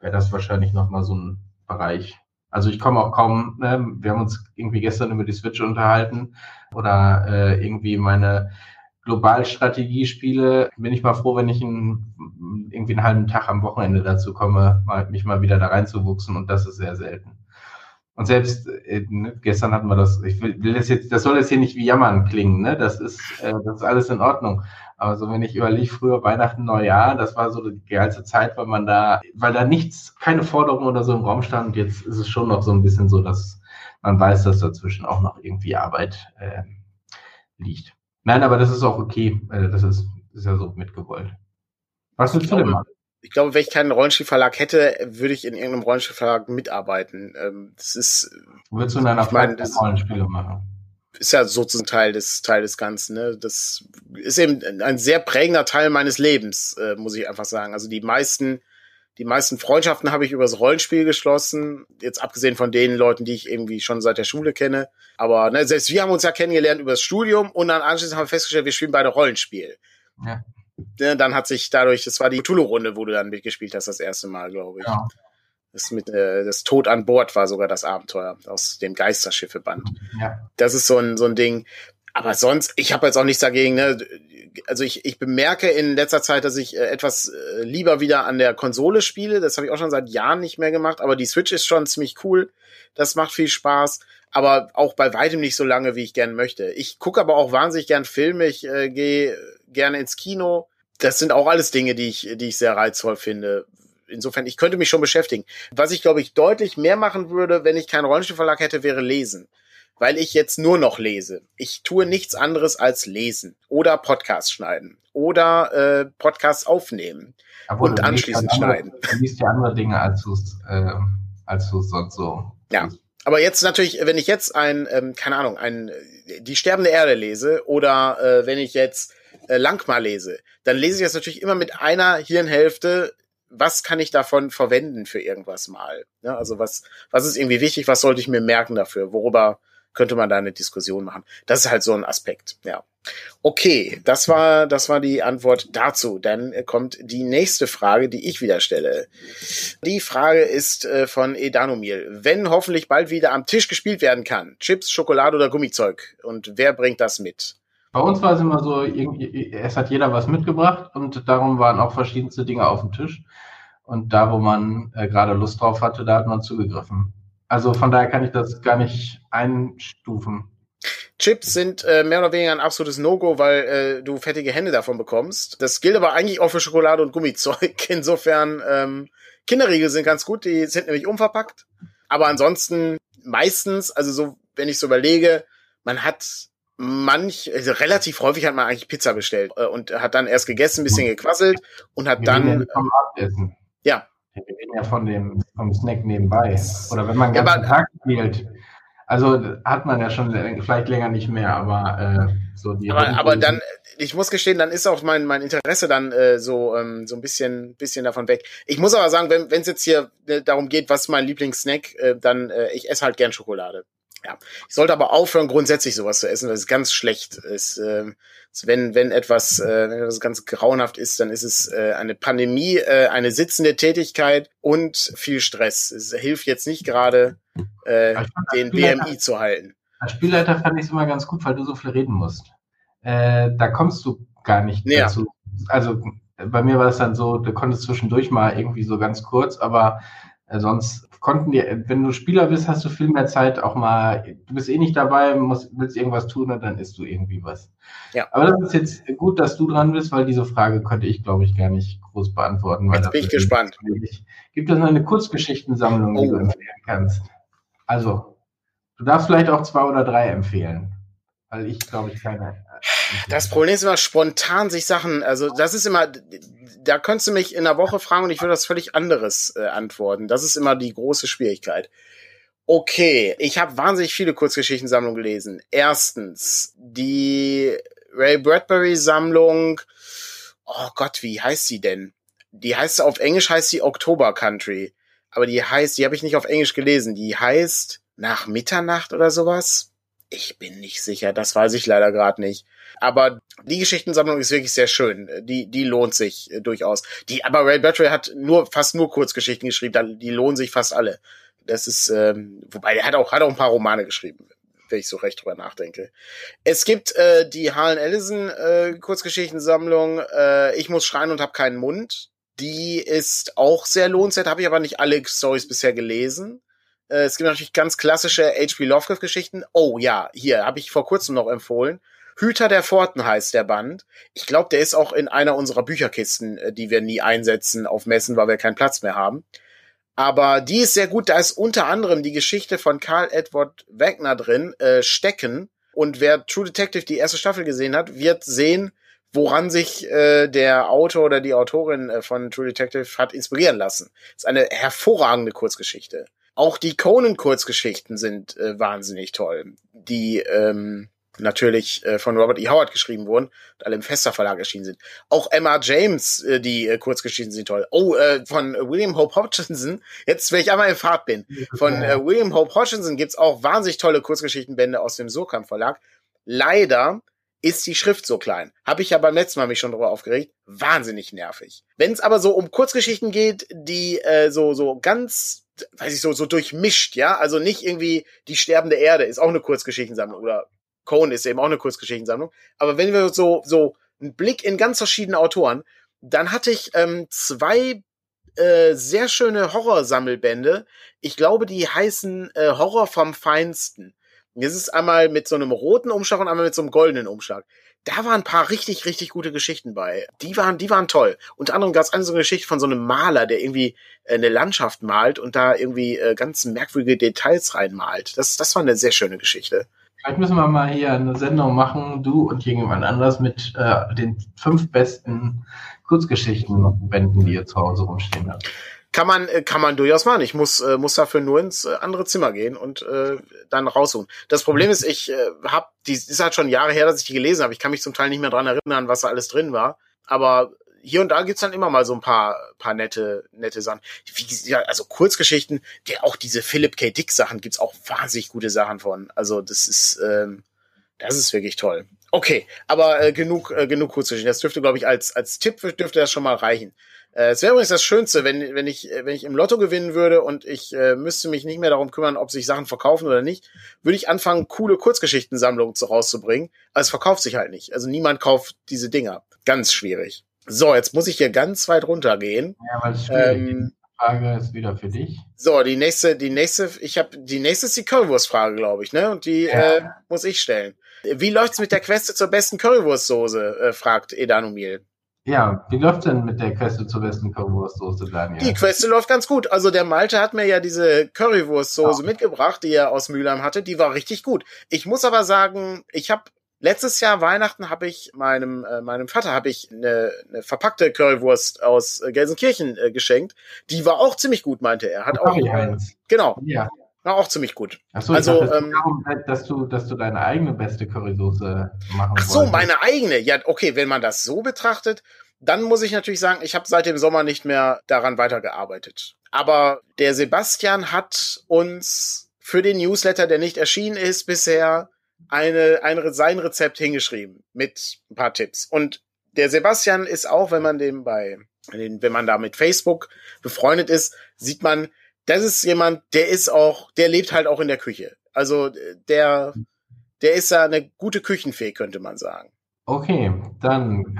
Speaker 2: wär das wahrscheinlich nochmal so ein Bereich, also ich komme auch kaum, ne, wir haben uns irgendwie gestern über die Switch unterhalten oder äh, irgendwie meine Globalstrategie spiele, bin ich mal froh, wenn ich ein, irgendwie einen halben Tag am Wochenende dazu komme, mal, mich mal wieder da reinzuwuchsen und das ist sehr selten. Und selbst äh, ne, gestern hatten wir das, ich will, will das jetzt, das soll jetzt hier nicht wie Jammern klingen, ne? Das ist, äh, das ist alles in Ordnung. Aber so, wenn ich überlege, früher Weihnachten, Neujahr, das war so die geilste Zeit, weil man da, weil da nichts, keine Forderung oder so im Raum stand. Und jetzt ist es schon noch so ein bisschen so, dass man weiß, dass dazwischen auch noch irgendwie Arbeit äh, liegt. Nein, aber das ist auch okay. Äh, das ist ist ja so mitgewollt. Was willst du denn machen?
Speaker 1: Ich glaube, wenn ich keinen Rollenspielverlag hätte, würde ich in irgendeinem Rollenspielverlag mitarbeiten. Ähm, das ist.
Speaker 2: Würdest du in einer Rollenspiele machen?
Speaker 1: Ist ja sozusagen Teil des, Teil des Ganzen. Ne? Das ist eben ein sehr prägender Teil meines Lebens, äh, muss ich einfach sagen. Also die meisten, die meisten Freundschaften habe ich über das Rollenspiel geschlossen. Jetzt abgesehen von den Leuten, die ich irgendwie schon seit der Schule kenne. Aber ne, selbst wir haben uns ja kennengelernt über das Studium und dann anschließend haben wir festgestellt, wir spielen beide Rollenspiel. Ja. Ne, dann hat sich dadurch, das war die Tulu-Runde, wo du dann mitgespielt hast, das erste Mal, glaube ich. Ja. Das mit äh, das Tod an Bord war sogar das Abenteuer aus dem Geisterschiffe-Band. Ja. Das ist so ein so ein Ding. Aber sonst, ich habe jetzt auch nichts dagegen. Ne? Also ich, ich bemerke in letzter Zeit, dass ich äh, etwas äh, lieber wieder an der Konsole spiele. Das habe ich auch schon seit Jahren nicht mehr gemacht. Aber die Switch ist schon ziemlich cool. Das macht viel Spaß. Aber auch bei weitem nicht so lange, wie ich gern möchte. Ich gucke aber auch wahnsinnig gern Filme. Ich äh, gehe gerne ins Kino. Das sind auch alles Dinge, die ich, die ich sehr reizvoll finde. Insofern, ich könnte mich schon beschäftigen. Was ich, glaube ich, deutlich mehr machen würde, wenn ich keinen Rollenspielverlag hätte, wäre lesen. Weil ich jetzt nur noch lese. Ich tue nichts anderes als lesen oder Podcast schneiden oder äh, Podcasts aufnehmen
Speaker 2: Obwohl, und anschließend andere, schneiden. Du liest ja andere Dinge, als du es äh, als sonst so.
Speaker 1: Ja. Aber jetzt natürlich, wenn ich jetzt ein, ähm, keine Ahnung, ein die sterbende Erde lese oder äh, wenn ich jetzt äh, Langmar lese, dann lese ich das natürlich immer mit einer Hirnhälfte. Was kann ich davon verwenden für irgendwas mal? Ja, also was, was ist irgendwie wichtig? Was sollte ich mir merken dafür? Worüber könnte man da eine Diskussion machen? Das ist halt so ein Aspekt, ja. Okay, das war, das war die Antwort dazu. Dann kommt die nächste Frage, die ich wieder stelle. Die Frage ist äh, von Edanomil. Wenn hoffentlich bald wieder am Tisch gespielt werden kann, Chips, Schokolade oder Gummizeug? Und wer bringt das mit?
Speaker 2: Bei uns war es immer so, es hat jeder was mitgebracht und darum waren auch verschiedenste Dinge auf dem Tisch. Und da, wo man äh, gerade Lust drauf hatte, da hat man zugegriffen. Also von daher kann ich das gar nicht einstufen.
Speaker 1: Chips sind äh, mehr oder weniger ein absolutes No-Go, weil äh, du fettige Hände davon bekommst. Das gilt aber eigentlich auch für Schokolade und Gummizeug. <laughs> Insofern, ähm, Kinderriegel sind ganz gut, die sind nämlich unverpackt. Aber ansonsten meistens, also so, wenn ich so überlege, man hat manch, also relativ häufig hat man eigentlich Pizza bestellt äh, und hat dann erst gegessen, ein bisschen gequasselt und hat Wir dann. Vom Abendessen. Ja.
Speaker 2: Wir reden ja von dem, vom Snack nebenbei. Oder wenn man den ganzen ja, Tag spielt. Also hat man ja schon vielleicht länger nicht mehr, aber äh, so die.
Speaker 1: Aber, aber dann, ich muss gestehen, dann ist auch mein, mein Interesse dann äh, so, ähm, so ein bisschen, bisschen davon weg. Ich muss aber sagen, wenn es jetzt hier äh, darum geht, was ist mein Lieblingssnack, äh, dann äh, ich esse halt gern Schokolade. Ja. Ich sollte aber aufhören, grundsätzlich sowas zu essen, weil es ganz schlecht ist. Äh, wenn, wenn etwas, äh, wenn etwas ganz grauenhaft ist, dann ist es äh, eine Pandemie, äh, eine sitzende Tätigkeit und viel Stress. Es hilft jetzt nicht gerade, äh, den BMI zu halten.
Speaker 2: Als Spielleiter fand ich es immer ganz gut, weil du so viel reden musst. Äh, da kommst du gar nicht ja. dazu. Also bei mir war es dann so, du konntest zwischendurch mal irgendwie so ganz kurz, aber sonst konnten die, wenn du Spieler bist, hast du viel mehr Zeit auch mal, du bist eh nicht dabei, musst, willst irgendwas tun und dann isst du irgendwie was. Ja. Aber das ist jetzt gut, dass du dran bist, weil diese Frage könnte ich, glaube ich, gar nicht groß beantworten.
Speaker 1: Jetzt bin ich gespannt.
Speaker 2: Gibt es eine Kurzgeschichtensammlung, oh. die du empfehlen kannst? Also, du darfst vielleicht auch zwei oder drei empfehlen. Weil ich, glaube ich, keine.
Speaker 1: Das Problem ist immer spontan sich Sachen, also das ist immer, da könntest du mich in einer Woche fragen und ich würde das völlig anderes äh, antworten. Das ist immer die große Schwierigkeit. Okay, ich habe wahnsinnig viele Kurzgeschichtensammlungen gelesen. Erstens, die Ray Bradbury Sammlung, oh Gott, wie heißt sie denn? Die heißt auf Englisch heißt sie October Country, aber die heißt, die habe ich nicht auf Englisch gelesen, die heißt nach Mitternacht oder sowas. Ich bin nicht sicher, das weiß ich leider gerade nicht. Aber die Geschichtensammlung ist wirklich sehr schön. Die, die lohnt sich äh, durchaus. Die, aber Ray Bradbury hat nur, fast nur Kurzgeschichten geschrieben. Die lohnen sich fast alle. Das ist, ähm, wobei der hat auch, hat auch ein paar Romane geschrieben, wenn ich so recht drüber nachdenke. Es gibt äh, die Harlan Ellison äh, Kurzgeschichtensammlung. Äh, ich muss schreien und habe keinen Mund. Die ist auch sehr lohnenswert, habe ich aber nicht alle Stories bisher gelesen. Äh, es gibt natürlich ganz klassische H.P. Lovecraft-Geschichten. Oh ja, hier habe ich vor kurzem noch empfohlen. Hüter der Pforten heißt der Band. Ich glaube, der ist auch in einer unserer Bücherkisten, äh, die wir nie einsetzen auf Messen, weil wir keinen Platz mehr haben. Aber die ist sehr gut. Da ist unter anderem die Geschichte von Karl Edward Wagner drin, äh, Stecken. Und wer True Detective die erste Staffel gesehen hat, wird sehen, woran sich äh, der Autor oder die Autorin äh, von True Detective hat inspirieren lassen. Das ist eine hervorragende Kurzgeschichte. Auch die Conan-Kurzgeschichten sind äh, wahnsinnig toll. Die ähm, natürlich äh, von Robert E. Howard geschrieben wurden und alle im Fester Verlag erschienen sind. Auch Emma James, äh, die äh, Kurzgeschichten sind toll. Oh, äh, von William Hope Hodgkinson, <laughs> jetzt wenn ich einmal in Fahrt bin, von äh, William Hope Hodgkinson gibt's auch wahnsinnig tolle Kurzgeschichtenbände aus dem Surkamp Verlag. Leider ist die Schrift so klein. Habe ich ja beim letzten Mal mich schon drüber aufgeregt. Wahnsinnig nervig. Wenn es aber so um Kurzgeschichten geht, die äh, so so ganz weiß ich so so durchmischt, ja, also nicht irgendwie die sterbende Erde ist auch eine Kurzgeschichtensammlung oder Cohen ist eben auch eine Kurzgeschichtensammlung. Aber wenn wir so, so einen Blick in ganz verschiedene Autoren, dann hatte ich ähm, zwei äh, sehr schöne Horrorsammelbände. Ich glaube, die heißen äh, Horror vom Feinsten. Das ist einmal mit so einem roten Umschlag und einmal mit so einem goldenen Umschlag. Da waren ein paar richtig, richtig gute Geschichten bei. Die waren, die waren toll. Unter anderem gab es eine so eine Geschichte von so einem Maler, der irgendwie äh, eine Landschaft malt und da irgendwie äh, ganz merkwürdige Details reinmalt. Das, das war eine sehr schöne Geschichte.
Speaker 2: Vielleicht müssen wir mal hier eine Sendung machen, du und irgendjemand anders, mit äh, den fünf besten Kurzgeschichtenbänden, die ihr zu Hause rumstehen habt.
Speaker 1: Kann man, äh, kann man durchaus machen. Ich muss, äh, muss dafür nur ins äh, andere Zimmer gehen und äh, dann raussuchen. Das Problem ist, ich äh, habe, die ist halt schon Jahre her, dass ich die gelesen habe. Ich kann mich zum Teil nicht mehr dran erinnern, was da alles drin war. Aber hier und da gibt's dann immer mal so ein paar, paar nette, nette Sachen. Wie, ja, also Kurzgeschichten, der auch diese Philip K. Dick Sachen gibt's auch wahnsinnig gute Sachen von. Also das ist, ähm, das ist wirklich toll. Okay, aber äh, genug, äh, genug Kurzgeschichten. Das dürfte, glaube ich, als, als Tipp dürfte das schon mal reichen. Äh, es wäre übrigens das Schönste, wenn, wenn ich, wenn ich im Lotto gewinnen würde und ich äh, müsste mich nicht mehr darum kümmern, ob sich Sachen verkaufen oder nicht, würde ich anfangen, coole Kurzgeschichtensammlungen rauszubringen. Aber es verkauft sich halt nicht. Also niemand kauft diese Dinger. Ganz schwierig. So, jetzt muss ich hier ganz weit runtergehen.
Speaker 2: Ja, weil es ähm, Frage ist wieder für dich.
Speaker 1: So, die nächste, die nächste, ich habe die nächste ist die Currywurst-Frage, glaube ich, ne? Und die ja. äh, muss ich stellen. Wie läuft's mit der Queste zur besten Currywurstsoße? Äh, fragt Edanomil.
Speaker 2: Ja, wie läuft's denn mit der Queste zur besten Currywurstsoße, Daniel?
Speaker 1: Die Queste läuft ganz gut. Also der Malte hat mir ja diese Currywurstsoße ja. mitgebracht, die er aus Mülheim hatte. Die war richtig gut. Ich muss aber sagen, ich habe Letztes Jahr Weihnachten habe ich meinem äh, meinem Vater habe ich eine, eine verpackte Currywurst aus äh, Gelsenkirchen äh, geschenkt. Die war auch ziemlich gut, meinte er. Hat auch äh, genau. Ja. War auch ziemlich gut.
Speaker 2: Ach so, also dachte, ähm, darum, dass du dass du deine eigene beste Currysoße machen
Speaker 1: Ach so, wolltest. meine eigene. Ja, okay, wenn man das so betrachtet, dann muss ich natürlich sagen, ich habe seit dem Sommer nicht mehr daran weitergearbeitet. Aber der Sebastian hat uns für den Newsletter, der nicht erschienen ist bisher, eine, ein, sein Rezept hingeschrieben mit ein paar Tipps. Und der Sebastian ist auch, wenn man dem bei, wenn man da mit Facebook befreundet ist, sieht man, das ist jemand, der ist auch, der lebt halt auch in der Küche. Also der, der ist ja eine gute Küchenfee, könnte man sagen.
Speaker 2: Okay, dann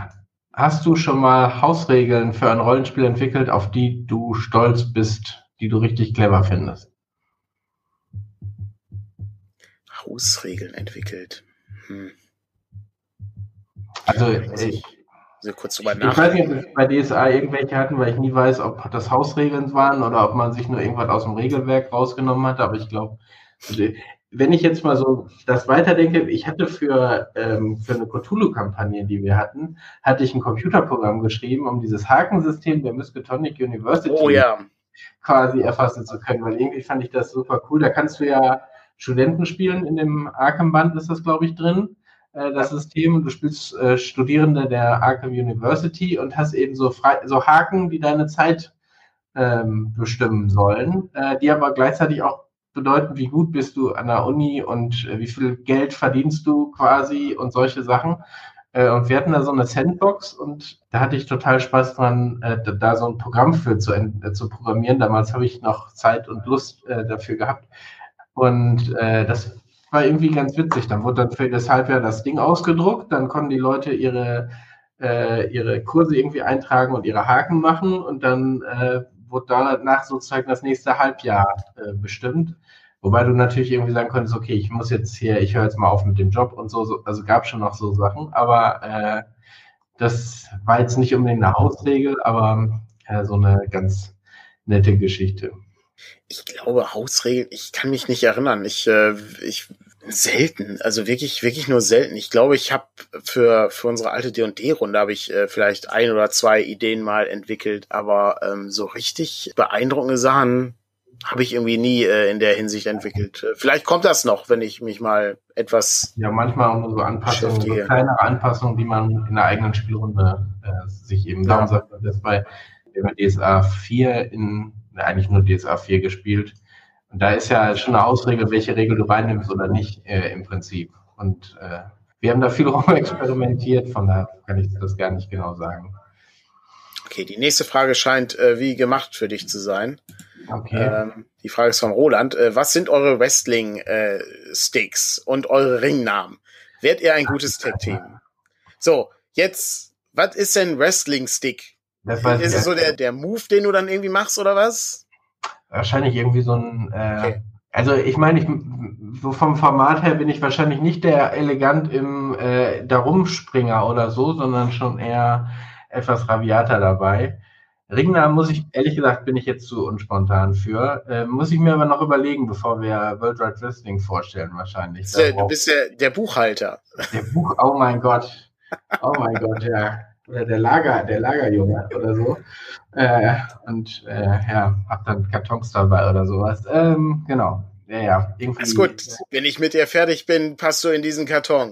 Speaker 2: hast du schon mal Hausregeln für ein Rollenspiel entwickelt, auf die du stolz bist, die du richtig clever findest?
Speaker 1: Hausregeln entwickelt. Hm.
Speaker 2: Also ich,
Speaker 1: also kurz drüber
Speaker 2: ich weiß nicht, ob wir bei DSA irgendwelche hatten, weil ich nie weiß, ob das Hausregeln waren oder ob man sich nur irgendwas aus dem Regelwerk rausgenommen hat. Aber ich glaube, also, wenn ich jetzt mal so das weiterdenke, ich hatte für, ähm, für eine Cthulhu-Kampagne, die wir hatten, hatte ich ein Computerprogramm geschrieben, um dieses Hakensystem der Miskatonic University
Speaker 1: oh, ja.
Speaker 2: quasi erfassen zu können, weil irgendwie fand ich das super cool. Da kannst du ja Studenten spielen. In dem Arkham-Band ist das, glaube ich, drin, äh, das System. Und du spielst äh, Studierende der Arkham University und hast eben so, frei, so Haken, die deine Zeit ähm, bestimmen sollen, äh, die aber gleichzeitig auch bedeuten, wie gut bist du an der Uni und äh, wie viel Geld verdienst du quasi und solche Sachen. Äh, und wir hatten da so eine Sandbox und da hatte ich total Spaß dran, da so ein Programm für zu, zu programmieren. Damals habe ich noch Zeit und Lust dafür gehabt. Und das war irgendwie ganz witzig. Dann wurde dann für das Halbjahr das Ding ausgedruckt, dann konnten die Leute ihre, äh, ihre Kurse irgendwie eintragen und ihre Haken machen und dann äh, wurde danach sozusagen das nächste Halbjahr äh, bestimmt. Wobei du natürlich irgendwie sagen konntest, okay, ich muss jetzt hier, ich höre jetzt mal auf mit dem Job und so, so also gab schon noch so Sachen, aber äh, das war jetzt nicht unbedingt eine Hausregel, aber äh, so eine ganz nette Geschichte
Speaker 1: ich glaube, Hausregeln, ich kann mich nicht erinnern. Ich, äh, ich, Selten, also wirklich, wirklich nur selten. Ich glaube, ich habe für für unsere alte D&D-Runde habe ich äh, vielleicht ein oder zwei Ideen mal entwickelt, aber ähm, so richtig beeindruckende Sachen habe ich irgendwie nie äh, in der Hinsicht entwickelt. Äh, vielleicht kommt das noch, wenn ich mich mal etwas.
Speaker 2: Ja, manchmal nur so Anpassungen, so kleinere Anpassungen, die man in der eigenen Spielrunde äh, sich eben. Darum sagt man das bei wir DSA 4 in, eigentlich nur DSA 4 gespielt. Und da ist ja schon eine Ausregel, welche Regel du reinnimmst oder nicht äh, im Prinzip. Und äh, wir haben da viel <laughs> rum experimentiert, von daher kann ich das gar nicht genau sagen.
Speaker 1: Okay, die nächste Frage scheint äh, wie gemacht für dich zu sein.
Speaker 2: Okay.
Speaker 1: Ähm, die Frage ist von Roland. Äh, was sind eure Wrestling-Sticks äh, und eure Ringnamen? Werdet ihr ein gutes Tag-Team? So, jetzt, was ist denn Wrestling-Stick? Ist es so der, der Move, den du dann irgendwie machst oder was?
Speaker 2: Wahrscheinlich irgendwie so ein. Äh, okay. Also ich meine, ich, so vom Format her bin ich wahrscheinlich nicht der elegant im äh, Darumspringer oder so, sondern schon eher etwas rabiater dabei. Ringnamen muss ich, ehrlich gesagt, bin ich jetzt zu unspontan für. Äh, muss ich mir aber noch überlegen, bevor wir World Wide Wrestling vorstellen, wahrscheinlich.
Speaker 1: Der, du bist der, der Buchhalter.
Speaker 2: Der Buch, oh mein Gott. Oh mein <laughs> Gott, ja. Oder der Lager, der Lagerjunge oder so. Äh, und äh, ja, hab dann Kartons dabei oder sowas. Ähm, genau ja, ja.
Speaker 1: Irgendwie, ist gut. Wenn ich mit dir fertig bin, passt du in diesen Karton.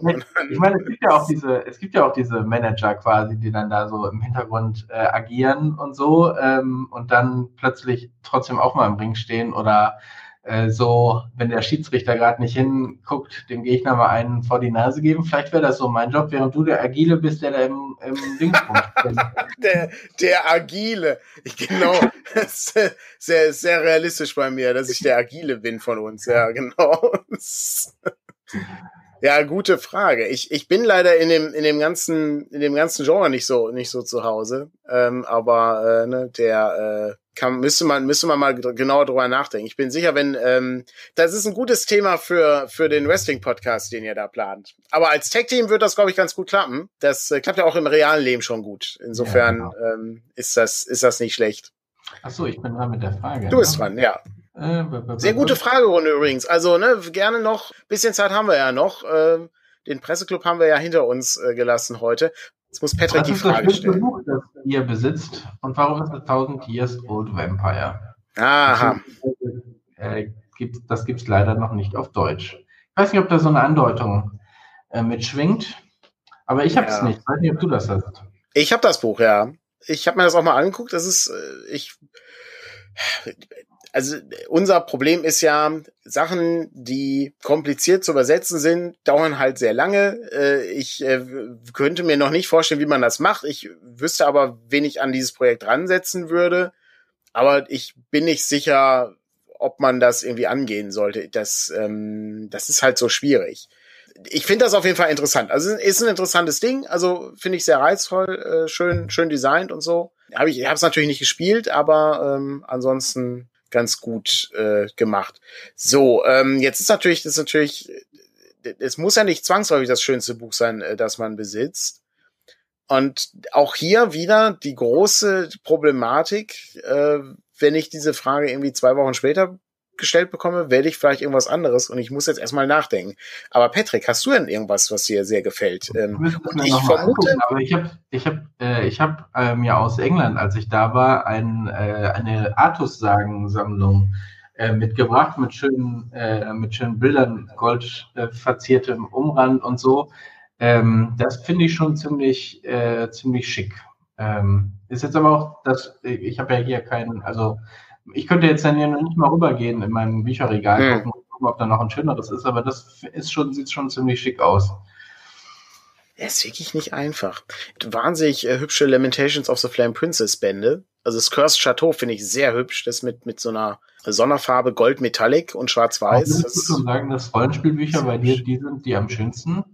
Speaker 2: ich meine, es gibt ja auch diese, es gibt ja auch diese Manager quasi, die dann da so im Hintergrund äh, agieren und so ähm, und dann plötzlich trotzdem auch mal im Ring stehen oder äh, so, wenn der Schiedsrichter gerade nicht hinguckt, dem Gegner mal einen vor die Nase geben. Vielleicht wäre das so mein Job, während du der Agile bist, der da im, im Dingsbund <laughs>
Speaker 1: der, der Agile. Ich, genau. <laughs> sehr, sehr realistisch bei mir, dass ich der Agile bin von uns. Ja, genau. <laughs> Ja, gute Frage. Ich, ich bin leider in dem, in dem ganzen, in dem ganzen Genre nicht so, nicht so zu Hause. Ähm, aber äh, ne, der äh, kann, müsste man, müsste man mal genauer drüber nachdenken. Ich bin sicher, wenn, ähm, das ist ein gutes Thema für, für den Wrestling-Podcast, den ihr da plant. Aber als Tech-Team wird das, glaube ich, ganz gut klappen. Das äh, klappt ja auch im realen Leben schon gut. Insofern ja, genau. ähm, ist das, ist das nicht schlecht.
Speaker 2: Ach so, ich bin dran mit der Frage.
Speaker 1: Du bist ne? dran, ja. Äh, Sehr gute Fragerunde übrigens. Also, ne, gerne noch, bisschen Zeit haben wir ja noch. Äh, den Presseclub haben wir ja hinter uns äh, gelassen heute. Jetzt muss Patrick Was die Frage ist das stellen. Buch,
Speaker 2: das ihr besitzt und warum ist es 1000 Years Old Vampire?
Speaker 1: Aha.
Speaker 2: Äh, das gibt es leider noch nicht auf Deutsch. Ich weiß nicht, ob da so eine Andeutung äh, mitschwingt, aber ich habe es ja. nicht. Ich weiß nicht, ob du das hast.
Speaker 1: Ich habe das Buch, ja. Ich habe mir das auch mal angeguckt. Das ist, ich also unser Problem ist ja, Sachen, die kompliziert zu übersetzen sind, dauern halt sehr lange. Äh, ich äh, könnte mir noch nicht vorstellen, wie man das macht. Ich wüsste aber, wen ich an dieses Projekt ransetzen würde. Aber ich bin nicht sicher, ob man das irgendwie angehen sollte. Das, ähm, das ist halt so schwierig. Ich finde das auf jeden Fall interessant. Also ist ein interessantes Ding. Also finde ich sehr reizvoll, äh, schön, schön designt und so. Hab ich habe es natürlich nicht gespielt, aber ähm, ansonsten ganz gut äh, gemacht. So, ähm, jetzt ist natürlich, das ist natürlich, es muss ja nicht zwangsläufig das schönste Buch sein, äh, das man besitzt. Und auch hier wieder die große Problematik, äh, wenn ich diese Frage irgendwie zwei Wochen später gestellt bekomme, werde ich vielleicht irgendwas anderes und ich muss jetzt erstmal nachdenken. Aber Patrick, hast du denn irgendwas, was dir sehr gefällt? Ähm,
Speaker 2: und ich vermute, aber ich habe ich hab, äh, ich hab, äh, mir aus England, als ich da war, ein, äh, eine Artus-Sagen-Sammlung äh, mitgebracht mit schönen, äh, mit schönen Bildern, gold äh, verziertem Umrand und so. Ähm, das finde ich schon ziemlich, ziemlich schick. Ähm, ist jetzt aber auch, das, ich habe ja hier keinen, also ich könnte jetzt dann ja noch nicht mal rübergehen in meinem Bücherregal hm. gucken, gucken, ob da noch ein schöneres ist, aber das ist schon, sieht schon ziemlich schick aus.
Speaker 1: Er ist wirklich nicht einfach. Wahnsinnig äh, hübsche Lamentations of the Flame Princess Bände. Also das Cursed Chateau finde ich sehr hübsch. Das mit, mit so einer Sonderfarbe Gold Metallic und Schwarz-Weiß.
Speaker 2: Würdest du schon sagen, dass Rollenspielbücher bei dir die sind, die am schönsten?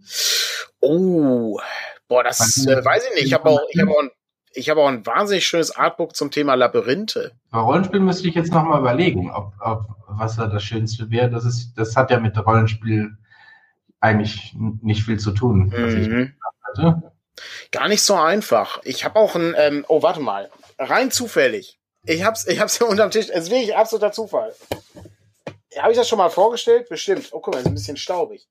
Speaker 1: Oh, boah, das äh, weiß ich nicht. Ich habe auch, ich habe auch ein ich habe auch ein wahnsinnig schönes Artbook zum Thema Labyrinthe.
Speaker 2: Bei Rollenspiel müsste ich jetzt nochmal überlegen, ob, ob was da das Schönste wäre. Das ist, das hat ja mit Rollenspiel eigentlich nicht viel zu tun. Mhm.
Speaker 1: Gar nicht so einfach. Ich habe auch ein, ähm, oh, warte mal. Rein zufällig. Ich hab's, ich hab's hier unterm Tisch. Es ist wirklich absoluter Zufall. habe ich das schon mal vorgestellt? Bestimmt. Oh, guck mal, ist ein bisschen staubig.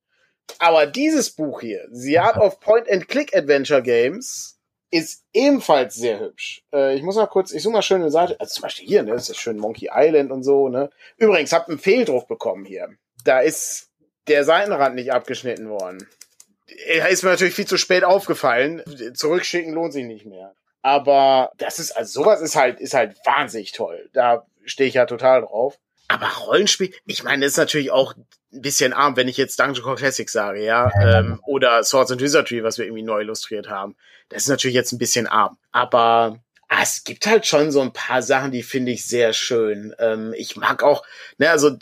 Speaker 1: Aber dieses Buch hier, The Art of Point-and-Click-Adventure Games, ist ebenfalls sehr hübsch. Äh, ich muss mal kurz, ich suche mal schön eine Seite, also zum Beispiel hier, ne, das ist schön Monkey Island und so, ne. Übrigens, habt einen Fehldruck bekommen hier. Da ist der Seitenrand nicht abgeschnitten worden. Er ist mir natürlich viel zu spät aufgefallen. Zurückschicken lohnt sich nicht mehr. Aber das ist, also sowas ist halt, ist halt wahnsinnig toll. Da stehe ich ja total drauf. Aber Rollenspiel, ich meine, das ist natürlich auch ein bisschen arm, wenn ich jetzt Dungeon Core Classic sage, ja, ähm, oder Swords and Wizardry, was wir irgendwie neu illustriert haben. Das ist natürlich jetzt ein bisschen arm. Aber ah, es gibt halt schon so ein paar Sachen, die finde ich sehr schön. Ähm, ich mag auch, ne, also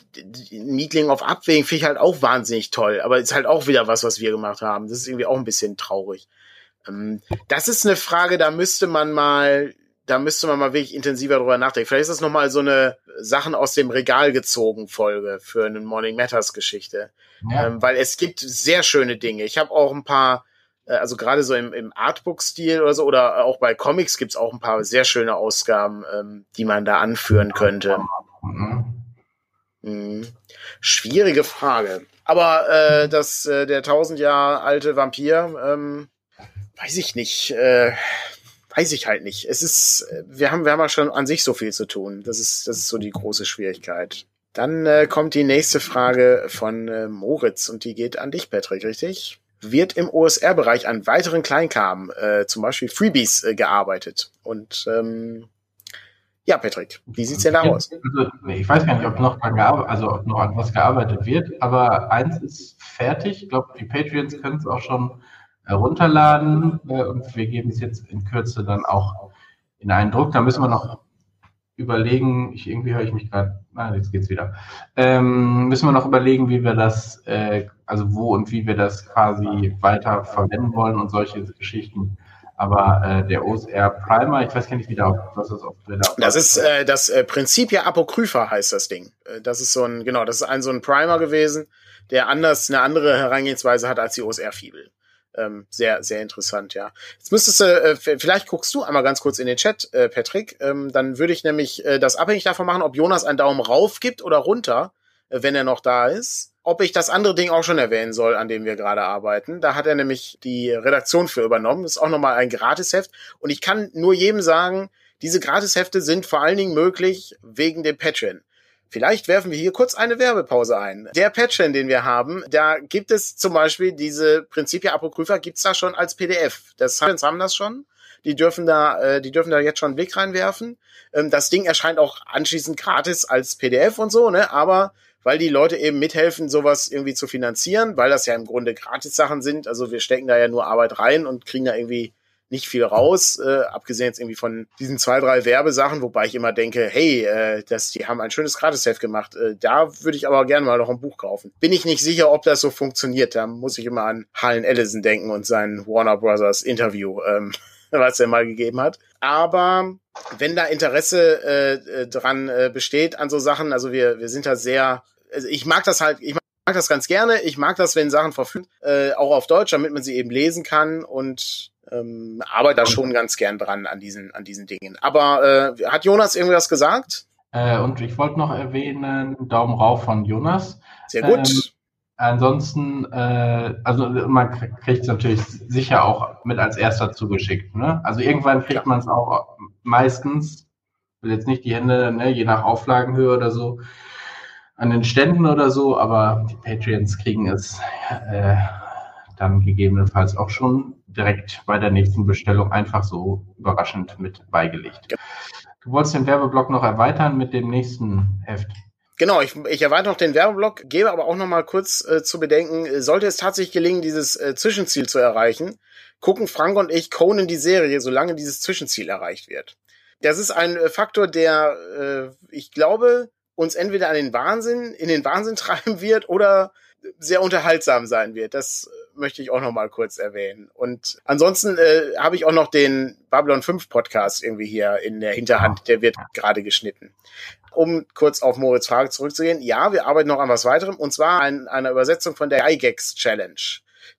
Speaker 1: Meetling auf Abwägen finde ich halt auch wahnsinnig toll, aber ist halt auch wieder was, was wir gemacht haben. Das ist irgendwie auch ein bisschen traurig. Ähm, das ist eine Frage, da müsste man mal, da müsste man mal wirklich intensiver drüber nachdenken. Vielleicht ist das nochmal so eine Sachen aus dem Regal gezogen Folge für eine Morning Matters Geschichte. Ja. Ähm, weil es gibt sehr schöne Dinge. Ich habe auch ein paar, äh, also gerade so im, im Artbook-Stil oder so, oder auch bei Comics gibt's auch ein paar sehr schöne Ausgaben, ähm, die man da anführen könnte. Mhm. Mhm. Schwierige Frage. Aber äh, das, äh, der tausend Jahre alte Vampir, ähm, weiß ich nicht, äh, weiß ich halt nicht. Es ist, wir haben, wir haben ja schon an sich so viel zu tun. Das ist, das ist so die große Schwierigkeit. Dann äh, kommt die nächste Frage von äh, Moritz und die geht an dich, Patrick, richtig? Wird im OSR-Bereich an weiteren Kleinkram, äh, zum Beispiel Freebies, äh, gearbeitet? Und ähm, ja, Patrick, wie sieht's denn da aus?
Speaker 2: Also, ich weiß gar nicht, ob noch, also, ob noch an was gearbeitet wird, aber eins ist fertig. Ich glaube, die Patreons können es auch schon herunterladen äh, und wir geben es jetzt in Kürze dann auch in einen Druck. Da müssen wir noch überlegen, ich, irgendwie höre ich mich gerade, nein, jetzt geht's wieder. Ähm, müssen wir noch überlegen, wie wir das, äh, also wo und wie wir das quasi weiter verwenden wollen und solche Geschichten. Aber äh, der OSR Primer, ich weiß gar nicht wieder, was das auf
Speaker 1: Das ist äh, das äh, Prinzipia Apocrypha heißt das Ding. Äh, das ist so ein, genau, das ist ein so ein Primer gewesen, der anders eine andere Herangehensweise hat als die OSR-Fibel ähm, sehr, sehr interessant, ja. Jetzt müsstest du, äh, vielleicht guckst du einmal ganz kurz in den Chat, äh, Patrick. Ähm, dann würde ich nämlich äh, das abhängig davon machen, ob Jonas einen Daumen rauf gibt oder runter, äh, wenn er noch da ist. Ob ich das andere Ding auch schon erwähnen soll, an dem wir gerade arbeiten. Da hat er nämlich die Redaktion für übernommen. Das ist auch nochmal ein Gratisheft. Und ich kann nur jedem sagen, diese Gratishefte sind vor allen Dingen möglich wegen dem Patreon. Vielleicht werfen wir hier kurz eine Werbepause ein. Der Patchen, den wir haben, da gibt es zum Beispiel diese Prinzipia Apokrypha, gibt's da schon als PDF. Das haben das schon. Die dürfen da, äh, die dürfen da jetzt schon einen Blick reinwerfen. Ähm, das Ding erscheint auch anschließend gratis als PDF und so, ne? Aber weil die Leute eben mithelfen, sowas irgendwie zu finanzieren, weil das ja im Grunde Gratis-Sachen sind. Also wir stecken da ja nur Arbeit rein und kriegen da irgendwie nicht viel raus, äh, abgesehen jetzt irgendwie von diesen zwei, drei Werbesachen, wobei ich immer denke, hey, äh, das, die haben ein schönes Gratis-Heft gemacht. Äh, da würde ich aber gerne mal noch ein Buch kaufen. Bin ich nicht sicher, ob das so funktioniert. Da muss ich immer an Harlan Ellison denken und sein Warner Brothers Interview, ähm, <laughs> was er mal gegeben hat. Aber wenn da Interesse äh, äh, dran äh, besteht an so Sachen, also wir, wir sind da sehr, also ich mag das halt, ich mag mag das ganz gerne. Ich mag das, wenn Sachen verfügt, äh, auch auf Deutsch, damit man sie eben lesen kann und ähm, arbeite da schon ganz gern dran an diesen, an diesen Dingen. Aber äh, hat Jonas irgendwas gesagt?
Speaker 2: Äh, und ich wollte noch erwähnen, Daumen rauf von Jonas.
Speaker 1: Sehr gut. Ähm,
Speaker 2: ansonsten, äh, also man kriegt es natürlich sicher auch mit als erster zugeschickt. Ne? Also irgendwann kriegt man es auch meistens, will jetzt nicht die Hände, ne, je nach Auflagenhöhe oder so, an den Ständen oder so, aber die Patreons kriegen es äh, dann gegebenenfalls auch schon direkt bei der nächsten Bestellung einfach so überraschend mit beigelegt. Du wolltest den Werbeblock noch erweitern mit dem nächsten Heft.
Speaker 1: Genau, ich, ich erweitere noch den Werbeblock, gebe aber auch noch mal kurz äh, zu bedenken, sollte es tatsächlich gelingen, dieses äh, Zwischenziel zu erreichen, gucken Frank und ich Conan die Serie, solange dieses Zwischenziel erreicht wird. Das ist ein äh, Faktor, der, äh, ich glaube, uns entweder an den Wahnsinn, in den Wahnsinn <laughs> treiben wird oder sehr unterhaltsam sein wird. Das möchte ich auch noch mal kurz erwähnen. Und ansonsten äh, habe ich auch noch den Babylon 5 Podcast irgendwie hier in der Hinterhand. Der wird gerade geschnitten. Um kurz auf Moritz Frage zurückzugehen. Ja, wir arbeiten noch an was weiterem. Und zwar an einer Übersetzung von der iGex Challenge.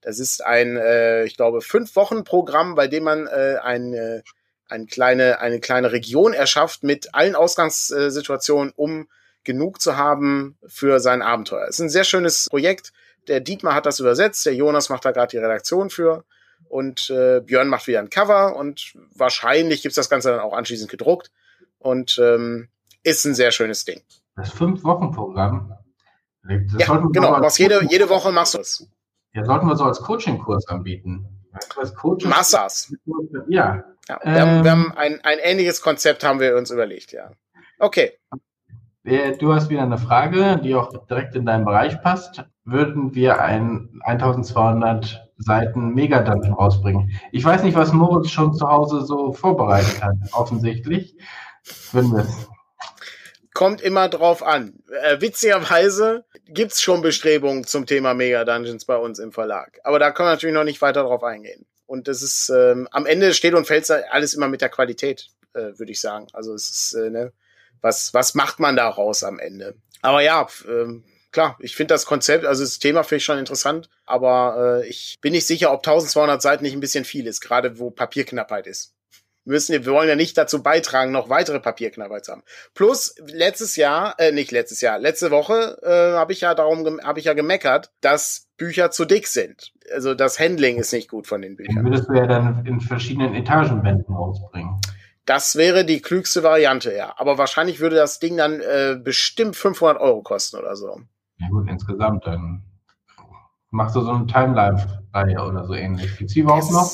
Speaker 1: Das ist ein, äh, ich glaube, fünf Wochen Programm, bei dem man äh, ein, äh, eine kleine, eine kleine Region erschafft mit allen Ausgangssituationen, um genug zu haben für sein Abenteuer. Es ist ein sehr schönes Projekt. Der Dietmar hat das übersetzt, der Jonas macht da gerade die Redaktion für und äh, Björn macht wieder ein Cover und wahrscheinlich gibt's das Ganze dann auch anschließend gedruckt und ähm, ist ein sehr schönes Ding.
Speaker 2: Das Fünf-Wochen-Programm.
Speaker 1: Ja, genau. Machst jede, jede Woche machst du es.
Speaker 2: Ja, sollten wir so als Coaching-Kurs anbieten.
Speaker 1: Als Coaching Massas.
Speaker 2: Ja.
Speaker 1: ja wir, haben, wir haben ähm. ein, ein ähnliches Konzept haben wir uns überlegt, ja. Okay.
Speaker 2: Du hast wieder eine Frage, die auch direkt in deinen Bereich passt. Würden wir ein 1200 Seiten Megadungeon rausbringen? Ich weiß nicht, was Moritz schon zu Hause so vorbereitet hat, offensichtlich. Würden wir es
Speaker 1: kommt immer drauf an. Äh, witzigerweise gibt's schon Bestrebungen zum Thema Mega Dungeons bei uns im Verlag. Aber da können wir natürlich noch nicht weiter drauf eingehen. Und das ist, ähm, am Ende steht und fällt alles immer mit der Qualität, äh, würde ich sagen. Also es ist, äh, ne, was, was macht man daraus am Ende? Aber ja, ähm, klar, ich finde das Konzept, also das Thema finde ich schon interessant, aber äh, ich bin nicht sicher, ob 1200 Seiten nicht ein bisschen viel ist, gerade wo Papierknappheit ist müssen, wir wollen ja nicht dazu beitragen, noch weitere Papierknabber zu haben. Plus letztes Jahr, äh, nicht letztes Jahr, letzte Woche äh, habe ich ja darum, habe ich ja gemeckert, dass Bücher zu dick sind. Also das Handling ist nicht gut von den Büchern.
Speaker 2: würdest du ja dann in verschiedenen Etagenwänden rausbringen.
Speaker 1: Das wäre die klügste Variante, ja. Aber wahrscheinlich würde das Ding dann äh, bestimmt 500 Euro kosten oder so.
Speaker 2: Ja gut, insgesamt dann machst du so eine Timeline-Reihe oder so ähnlich. Gibt's die überhaupt noch?